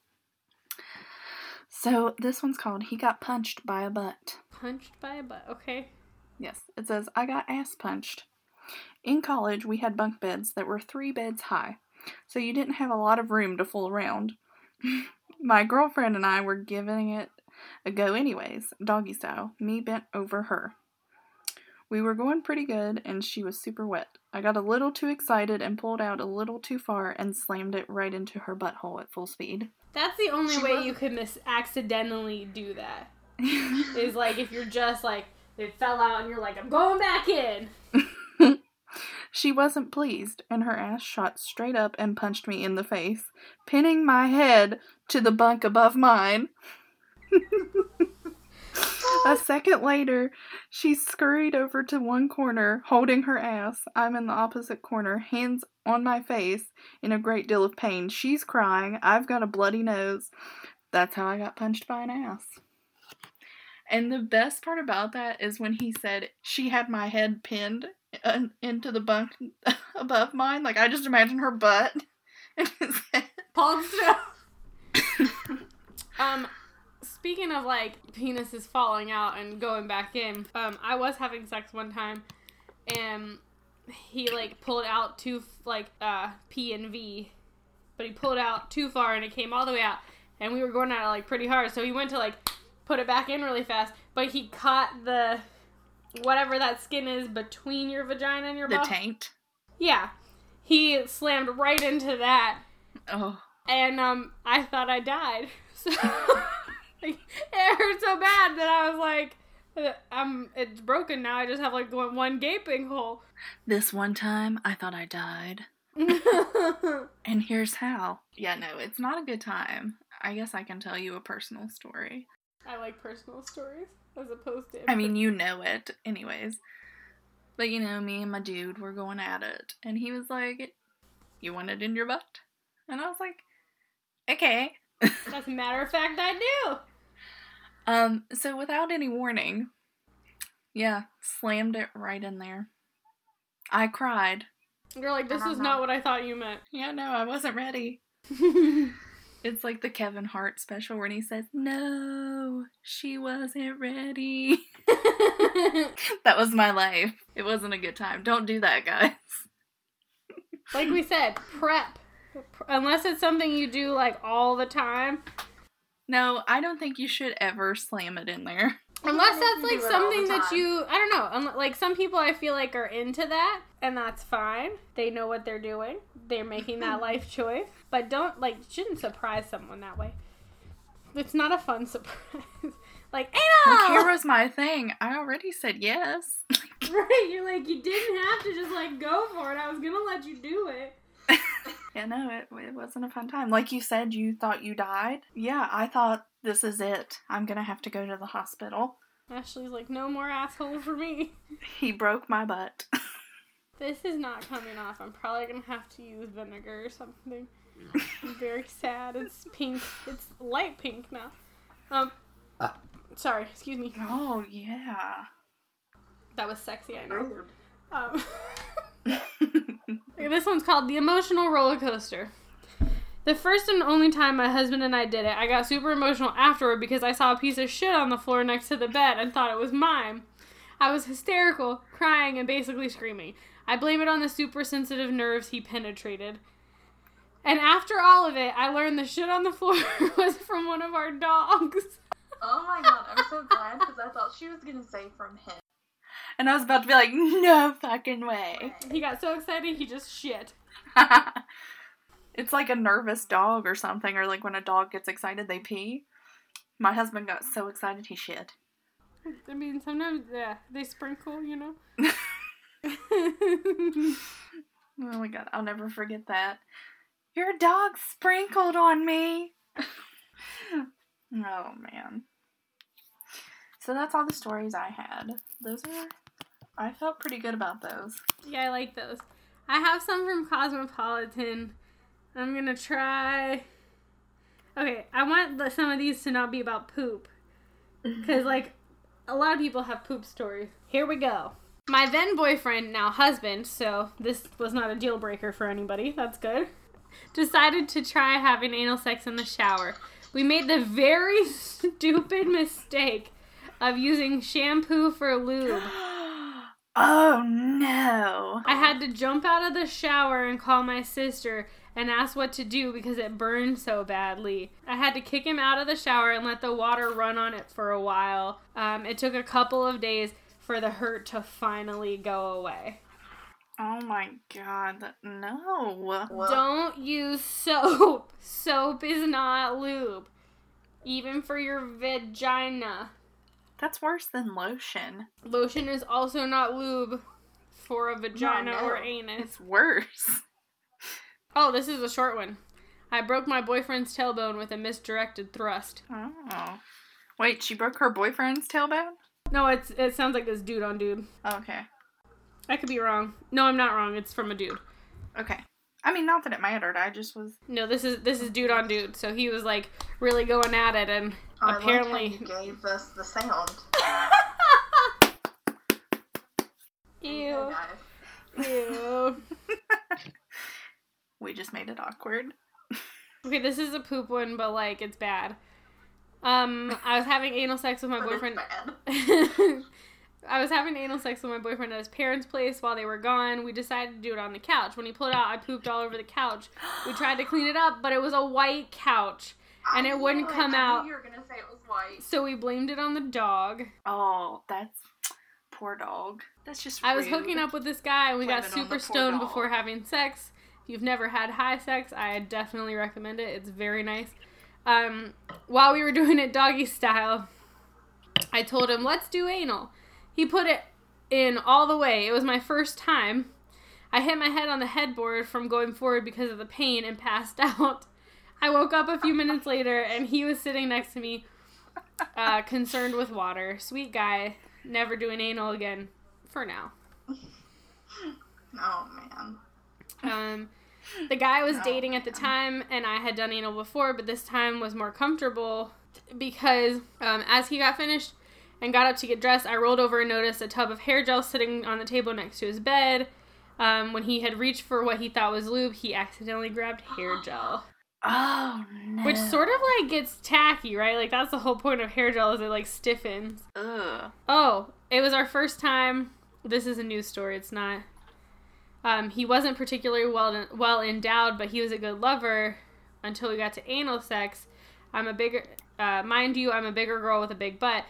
So this one's called He Got Punched by a Butt. Punched by a butt. Okay. Yes, it says, I got ass punched. In college, we had bunk beds that were three beds high, so you didn't have a lot of room to fool around. (laughs) My girlfriend and I were giving it a go, anyways, doggy style, me bent over her. We were going pretty good, and she was super wet. I got a little too excited and pulled out a little too far and slammed it right into her butthole at full speed. That's the only She way was- you could miss accidentally do that. (laughs) Is like if you're just like it fell out and you're like I'm going back in. (laughs) She wasn't pleased, and her ass shot straight up and punched me in the face, pinning my head to the bunk above mine. (laughs) A second later, she scurried over to one corner, holding her ass. I'm in the opposite corner, hands on my face, in a great deal of pain. She's crying. I've got a bloody nose. That's how I got punched by an ass. And the best part about that is when he said she had my head pinned uh, into the bunk (laughs) above mine. Like I just imagine her butt (laughs) and his head. Palm (laughs) um, speaking of like penises falling out and going back in, um, I was having sex one time, and he like pulled out too like uh P and V, but he pulled out too far and it came all the way out, and we were going at it like pretty hard, so he went to like put it back in really fast, but he caught the whatever that skin is between your vagina and your The butt. taint. Yeah, he slammed right into that Oh. and um, I thought I died. (laughs) So like, (laughs) it hurt so bad that I was like, "I'm it's broken now. I just have like one, one gaping hole." This one time I thought I died. (laughs) And here's how. Yeah, no, it's not a good time. I guess I can tell you a personal story. I like personal stories as opposed to. I mean, you know it, anyways. But you know, me and my dude were going at it, and he was like, You want it in your butt? And I was like, Okay. (laughs) as a matter of fact, I do. Um, so without any warning, yeah, slammed it right in there. I cried. You're like, this is not what I thought you meant. Yeah, no, I wasn't ready. (laughs) It's like the Kevin Hart special where he says, No, she wasn't ready. that was my life. It wasn't a good time. Don't do that, guys. like we said, prep. Unless it's something you do like all the time. No, I don't think you should ever slam it in there. (laughs) Unless that's like something that you, I don't know. unle- Like some people, I feel like are into that, and that's fine. They know what they're doing. They're making that (laughs) life choice. But don't like shouldn't surprise someone that way. It's not a fun (laughs) surprise. like Like, anal. here was my thing. I already said yes. right? You're like you didn't have to just like go for it. I was gonna let you do it. Yeah, no, it, it wasn't a fun time. Like you said, you thought you died. Yeah, I thought this is it. I'm gonna have to go to the hospital. Ashley's like, no more asshole for me. (laughs) He broke my butt. (laughs) This is not coming off. I'm probably gonna have to use vinegar or something. I'm (laughs) very sad. It's pink. It's light pink now. Um, Ah. sorry. Excuse me. oh, yeah. That was sexy. I know. Um, okay, this one's called the emotional roller coaster. The first and only time my husband and I did it, I got super emotional afterward because I saw a piece of shit on the floor next to the bed and thought it was mine. I was hysterical, crying, and basically screaming. I blame it on the super sensitive nerves he penetrated. And after all of it, I learned the shit on the floor (laughs) was from one of our dogs. Oh my god, I'm so glad because I thought she was gonna say from him. And I was about to be like, no fucking way. (laughs) He got so excited, he just shit. (laughs) it's like a nervous dog or something, or like when a dog gets excited, they pee. My husband got so excited, he shit. I mean, sometimes, yeah, they sprinkle, you know? (laughs) Oh my god, I'll never forget that. Your dog sprinkled on me. oh man. So that's all the stories I had. Those are. I felt pretty good about those. yeah, I like those. I have some from Cosmopolitan. I'm gonna try. Okay, I want the, some of these to not be about poop. (laughs) Because, like, a lot of people have poop stories. Here we go. My then boyfriend, now husband, so this was not a deal breaker for anybody. That's good. Decided to try having anal sex in the shower. we made the very (laughs) stupid mistake of using shampoo for lube. (gasps) (gasps) (gasps) oh no. I had to jump out of the shower and call my sister and ask what to do because it burned so badly. I had to kick him out of the shower and let the water run on it for a while. Um, it took a couple of days for the hurt to finally go away. Oh my god. No. Don't use soap. (laughs) Soap is not lube. Even for your vagina. That's worse than lotion. Lotion is also not lube for a vagina no. or anus. It's worse. (laughs) Oh, this is a short one. I broke my boyfriend's tailbone with a misdirected thrust. Oh. Wait, she broke her boyfriend's tailbone? No, it's it sounds like this dude on dude. Oh, okay. I could be wrong. No, I'm not wrong. It's from a dude. Okay. I mean, not that it mattered. I just was. No, this is this is dude on dude. So he was like really going at it, and I apparently, you gave us the sound. (laughs) ew, ew. (laughs) we just made it awkward. Okay, this is a poop one, but like it's bad. Um, I was having anal sex with my (laughs) But boyfriend. bad. I was having anal sex with my boyfriend at his parents' place while they were gone. We decided to do it on the couch. When he pulled out, I pooped all over the couch. We tried to clean it up, but it was a white couch, and I it wouldn't knew come I knew out. You were gonna say it was white. so we blamed it on the dog. Oh, that's. Poor dog. That's just. I was hooking up with this guy, and we got Blame it on super stoned dog. before having sex. If you've never had high sex, I definitely recommend it. It's very nice. Um, while we were doing it doggy style, I told him, let's do anal. He put it in all the way. It was my first time. I hit my head on the headboard from going forward because of the pain and passed (laughs) out. I woke up a few minutes later and he was sitting next to me, uh, concerned with water. Sweet guy, never doing anal again for now. Oh man. Um, the guy I was (laughs) Oh, dating at the man. time, and I had done anal before, but this time was more comfortable because um, as he got finished and got up to get dressed, I rolled over and noticed a tub of hair gel sitting on the table next to his bed. Um, when he had reached for what he thought was lube, he accidentally grabbed hair gel, Oh no. which sort of like gets tacky, right? Like that's the whole point of hair gel is it like stiffens. Ugh. Oh, it was our first time. This is a news story. It's not. Um, he wasn't particularly well well endowed, but he was a good lover until we got to anal sex. I'm a bigger, uh, mind you, I'm a bigger girl with a big butt,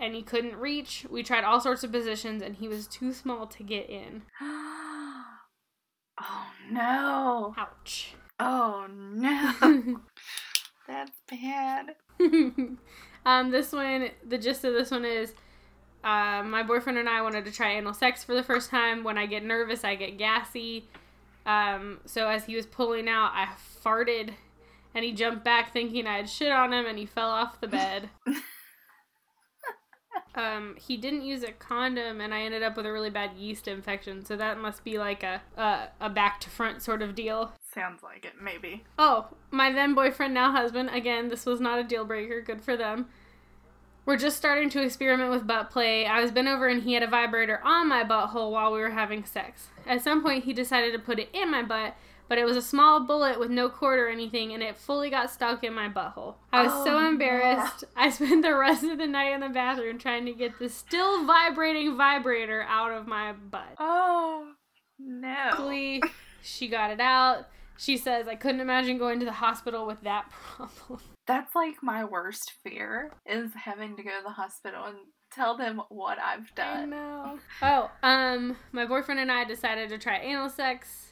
and he couldn't reach. We tried all sorts of positions, and he was too small to get in. (gasps) Oh no. Ouch. Oh no. (laughs) (laughs) That's bad. (laughs) um, this one, the gist of this one is, uh, my boyfriend and I wanted to try anal sex for the first time. When I get nervous, I get gassy. Um, so as he was pulling out, I farted, and he jumped back thinking I had shit on him, and he fell off the bed. Um, he didn't use a condom, and I ended up with a really bad yeast infection. So that must be like a a, a back to front sort of deal. Sounds like it, maybe. Oh, my then boyfriend, now husband. Again, this was not a deal breaker. Good for them. We're just starting to experiment with butt play. I was bent over and he had a vibrator on my butthole while we were having sex. At some point, he decided to put it in my butt, but it was a small bullet with no cord or anything, and it fully got stuck in my butthole. I was so Oh, embarrassed. I spent the rest of the night in the bathroom trying to get the still vibrating vibrator out of my butt. Oh no. Luckily, she got it out. She says, I couldn't imagine going to the hospital with that (laughs) problem. That's like my worst fear is having to go to the hospital and tell them what I've I done. know. Oh, um, my boyfriend and I decided to try anal sex.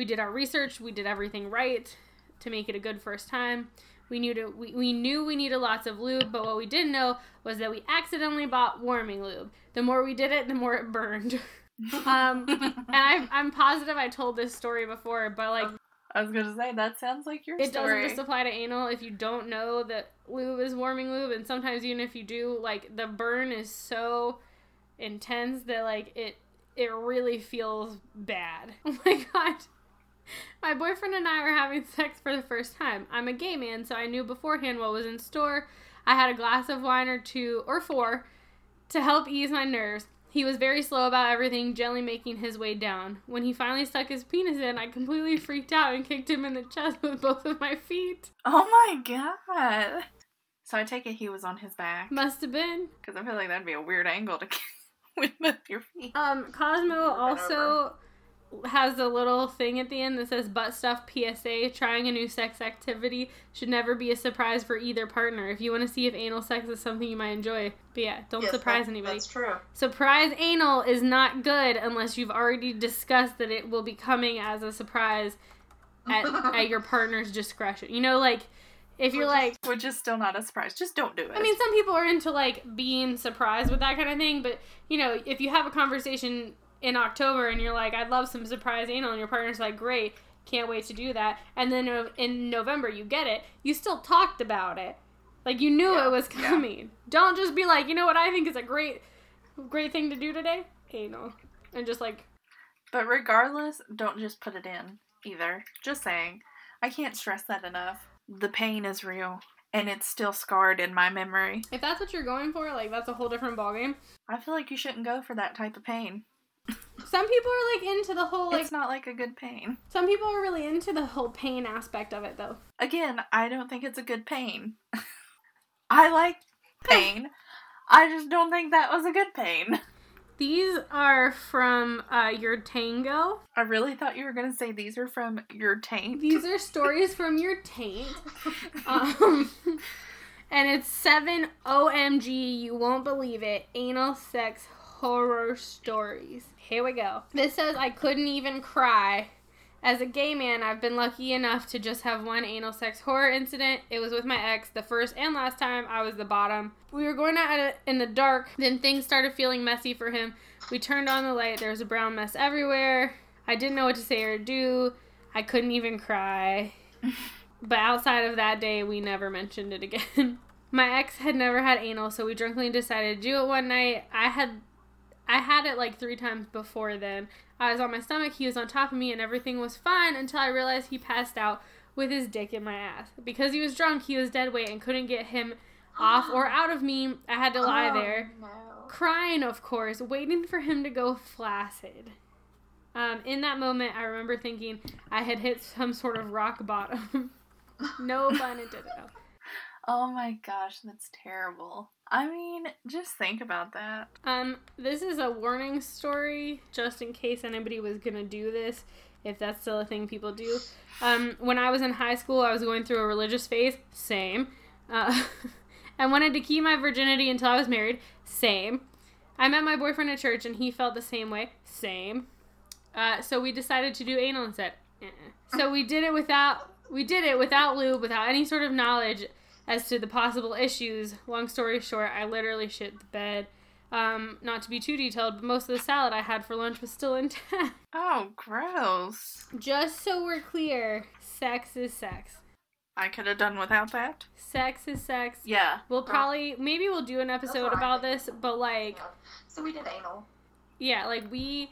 We did our research. We did everything right to make it a good first time. We knew to we, we knew we needed lots of lube, but what we didn't know was that we accidentally bought warming lube. The more we did it, the more it burned. (laughs) um, and I, (laughs) I'm positive I told this story before, but like I was gonna say that sounds like your story. it story. doesn't just apply to anal if you don't know that lube is warming lube and sometimes even if you do like the burn is so intense that like it it really feels bad (laughs) oh my god (laughs) my boyfriend and i were having sex for the first time i'm a gay man so i knew beforehand what was in store i had a glass of wine or two or four to help ease my nerves He was very slow about everything, gently making his way down. When he finally stuck his penis in, I completely freaked out and kicked him in the chest with both of my feet. Oh my god. So I take it he was on his back. Must have been. Because I feel like that'd be a weird angle to (laughs) kick with both your feet. Um, Cosmo also has a little thing at the end that says butt stuff PSA. Trying a new sex activity should never be a surprise for either partner. If you want to see if anal sex is something you might enjoy, but yeah, don't Yes, surprise that- anybody. That's true. Surprise anal is not good unless you've already discussed that it will be coming as a surprise at, (laughs) at your partner's discretion. You know, like if you're Which like, Which is still not a surprise. Just don't do it. I mean, some people are into like being surprised with that kind of thing, but you know, if you have a conversation in October and you're like, I'd love some surprise anal, and your partner's like, great, can't wait to do that, and then in November you get it, you still talked about it. Like you knew Yeah, it was yeah. coming. Don't just be like, you know what I think is a great, great thing to do today? Anal. And just like, But regardless, don't just put it in either. Just saying. I can't stress that enough. The pain is real. And it's still scarred in my memory. if that's what you're going for, like that's a whole different ballgame. I feel like you shouldn't go for that type of pain. Some people are like into the whole like it's not like a good pain. some people are really into the whole pain aspect of it though. Again, I don't think it's a good pain. (laughs) I like pain. (laughs) I just don't think that was a good pain. These are from uh, YourTango. I really thought you were to say these are from your taint. These are (laughs) stories from your taint. Um, and it's seven OMG, you won't believe it, anal sex horror stories. Here we go. This says I couldn't even cry. As a gay man, I've been lucky enough to just have one anal sex horror incident. It was with my ex, the first and last time I was the bottom. We were going out in the dark, then things started feeling messy for him. We turned on the light, there was a brown mess everywhere. I didn't know what to say or do. I couldn't even cry. (laughs) But outside of that day, we never mentioned it again. (laughs) My ex had never had anal, so we drunkenly decided to do it one night. I had I had it like 3 times before then. I was on my stomach, he was on top of me and everything was fine until I realized he passed out with his dick in my ass. Because he was drunk, he was dead weight and couldn't get him off or (gasps) out of me. I had to lie Oh, there No. crying, of course, waiting for him to go flaccid. Um, in that moment, I remember thinking I had hit some sort of rock bottom. (laughs) no pun intended. (laughs) Oh my gosh, that's terrible. I mean, just think about that. Um, this is a warning story, just in case anybody was gonna do this, if that's still a thing people do. Um, when I was in high school, I was going through a religious phase. Same. Uh, (laughs) I wanted to keep my virginity until I was married. Same. I met my boyfriend at church, and he felt the same way. Same. Uh, so we decided to do anal instead. Uh-uh. So we did it without we did it without lube, without any sort of knowledge as to the possible issues. Long story short, I literally shit the bed. Um, not to be too detailed, but most of the salad I had for lunch was still (laughs) intact. Oh, gross. Just so we're clear, sex is sex. I could have done without that. Sex is sex. Yeah. We'll probably maybe we'll do an episode about this, but like Yeah. So we did anal. yeah, like we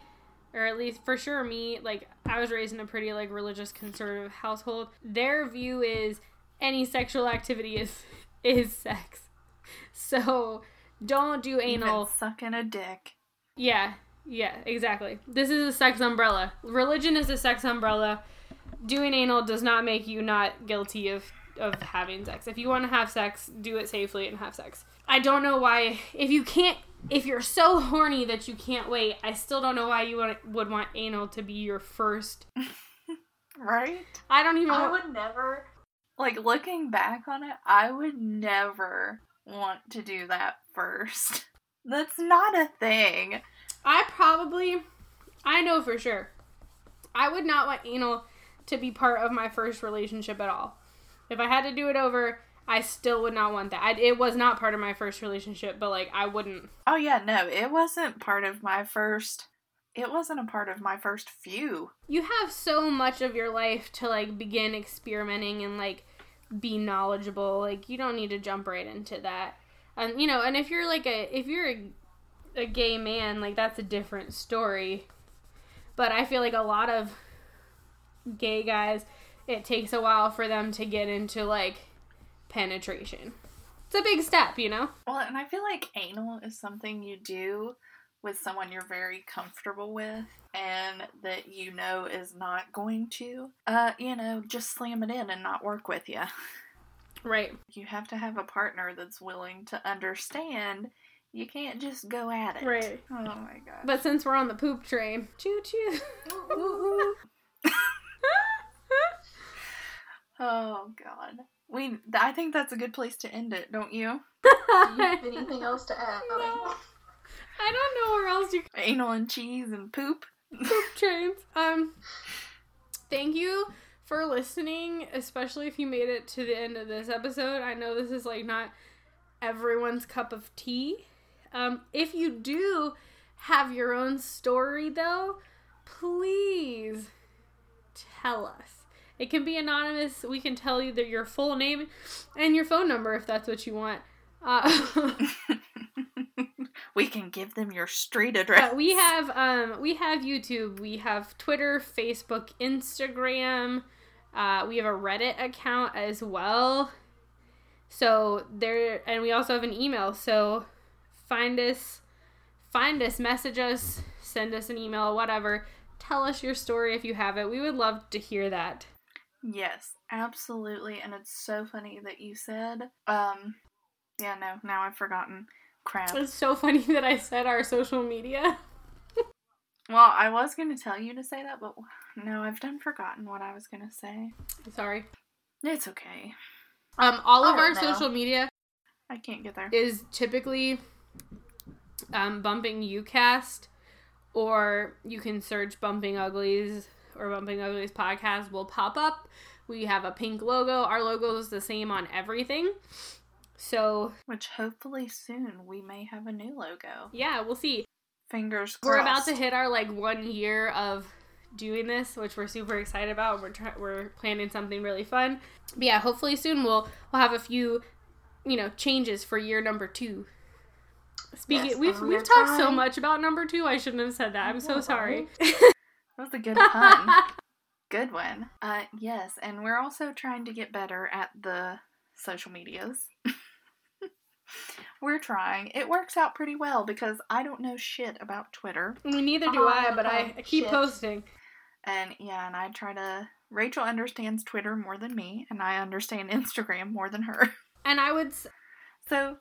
or at least for sure me, like I was raised in a pretty like religious conservative household. Their view is any sexual activity is (laughs) is sex. So don't do anal. Even sucking a dick. Yeah, yeah, exactly. This is a sex umbrella. Religion is a sex umbrella. Doing anal does not make you not guilty of of having sex. If you want to have sex, do it safely and have sex. I don't know why if you can't if you're so horny that you can't wait, I still don't know why you want, would want anal to be your first. (laughs) Right? I don't even I would never. Like, looking back on it, I would never want to do that first. (laughs) That's not a thing. I probably I know for sure. I would not want anal to be part of my first relationship at all. If I had to do it over, I still would not want that. I, it was not part of my first relationship, but like I wouldn't. Oh, yeah, no, it wasn't part of my first. It wasn't a part of my first few. You have so much of your life to like begin experimenting and like be knowledgeable. Like you don't need to jump right into that. And you know, and if you're like a if you're a, a gay man, like that's a different story. But I feel like a lot of gay guys, it takes a while for them to get into like penetration. It's a big step, you know? Well, and I feel like anal is something you do with someone you're very comfortable with and that you know is not going to, uh, you know, just slam it in and not work with you. Right. You have to have a partner that's willing to understand. You can't just go at it. Right. Oh my god. But since we're on the poop train, choo choo. (laughs) oh god. We I think that's a good place to end it, don't you? (laughs) Do you have anything else to add? No. I don't know where else you (laughs) Anal and cheese and poop. poop (laughs) trains. Um, thank you for listening, especially if you made it to the end of this episode. I know this is like not everyone's cup of tea. Um, if you do have your own story, though, please tell us. It can be anonymous. We can tell you that your full name and your phone number if that's what you want. Uh, (laughs) we can give them your street address. But we have um we have YouTube, we have Twitter, Facebook, Instagram. Uh, we have a Reddit account as well. So there, and we also have an email. So find us, find us, message us, send us an email, whatever. Tell us your story if you have it. We would love to hear that. Yes, absolutely. And it's so funny that you said, um, yeah, no, now I've forgotten. Crap. It's so funny (laughs) that I said our social media. Well, I was going to tell you to say that, but no, I've done forgotten what I was going to say. Sorry. It's okay. Um, all of our know. social media I can't get there. is typically um, bumping UCast, or you can search Bumping Uglies or Bumping Uglies podcast will pop up. We have a pink logo. Our logo is the same on everything. So Which hopefully soon we may have a new logo. yeah, we'll see. Fingers crossed. We're about to hit our like one year of doing this, which we're super excited about. We're try- we're planning something really fun. But yeah, hopefully soon we'll we'll have a few, you know, changes for year number two. Speaking, Yes, we've we've talked so much about number two. I shouldn't have said that. I'm so sorry. (laughs) That was a good pun. (laughs) good one. Uh, yes, and we're also trying to get better at the social medias. (laughs) we're trying. It works out pretty well because I don't know shit about Twitter. Neither do Oh, I, but I. I keep Shit. posting. And yeah, and I try to. Rachel understands Twitter more than me, and I understand (laughs) Instagram more than her. And I would, s- So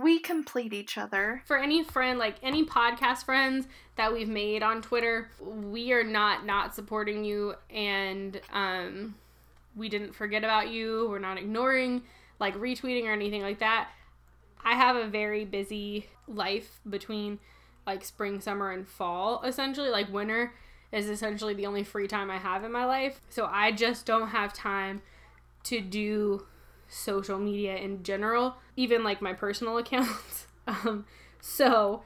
we complete each other. for any friend, like any podcast friends that we've made on Twitter, we are not not supporting you, and um, we didn't forget about you. We're not ignoring, like retweeting or anything like that. I have a very busy life between like spring, summer, and fall. Essentially, like winter is essentially the only free time I have in my life. So I just don't have time to do social media in general, even like my personal (laughs) accounts. um, so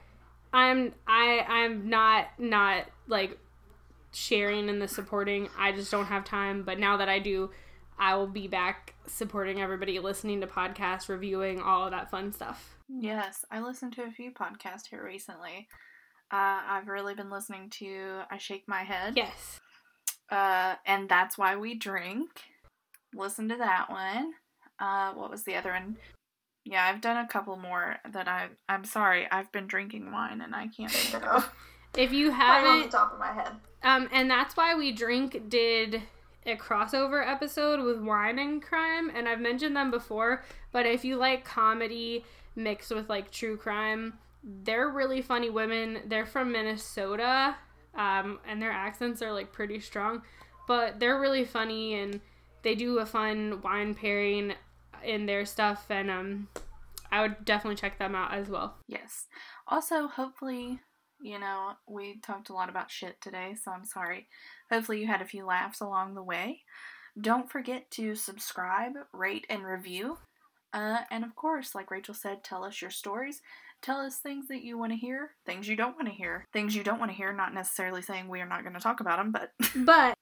I'm I I'm not not like sharing and the supporting. I just don't have time. But now that I do, I will be back supporting everybody, listening to podcasts, reviewing all of that fun stuff. Yes, I listened to a few podcasts here recently. Uh, I've really been listening to I Shake My Head. Yes. Uh, and that's why we drink. Listen to that one. Uh, what was the other one? Yeah, I've done a couple more that I. I'm sorry, I've been drinking wine and I can't think of. (laughs) If you Right on the haven't, top of my head. um, and that's why we drink did a crossover episode with wine and crime, and I've mentioned them before. But if you like comedy mixed with like true crime, they're really funny women. They're from Minnesota, um, and their accents are like pretty strong, but they're really funny and they do a fun wine pairing in their stuff, and um, I would definitely check them out as well. Yes. Also, hopefully, you know, we talked a lot about shit today, so I'm sorry. Hopefully, you had a few laughs along the way. Don't forget to subscribe, rate, and review. Uh, and of course, like Rachel said, tell us your stories. Tell us things that you want to hear, things you don't want to hear. Things you don't want to hear, not necessarily saying we are not going to talk about them, but (laughs) But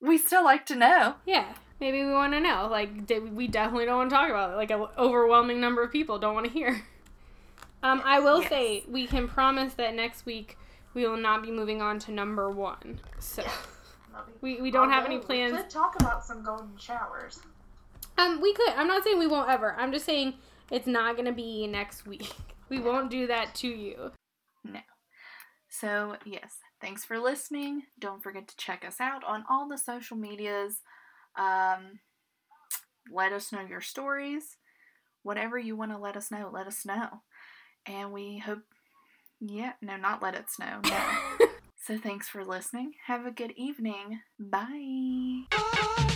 we still like to know. Yeah, maybe we want to know. Like, we definitely don't want to talk about it. Like, an overwhelming number of people don't want to hear. Um, I will Yes. say we can promise that next week we will not be moving on to number one. So That'll (laughs) we, we don't have any plans. We could talk about some golden showers. Um, we could. I'm not saying we won't ever. I'm just saying it's not gonna be next week. (laughs) We won't do that to you. No. So, yes, thanks for listening. Don't forget to check us out on all the social medias. Um, let us know your stories. Whatever you want to let us know, let us know. And we hope, yeah, no, not let it snow. No. (laughs) so, thanks for listening. Have a good evening. Bye.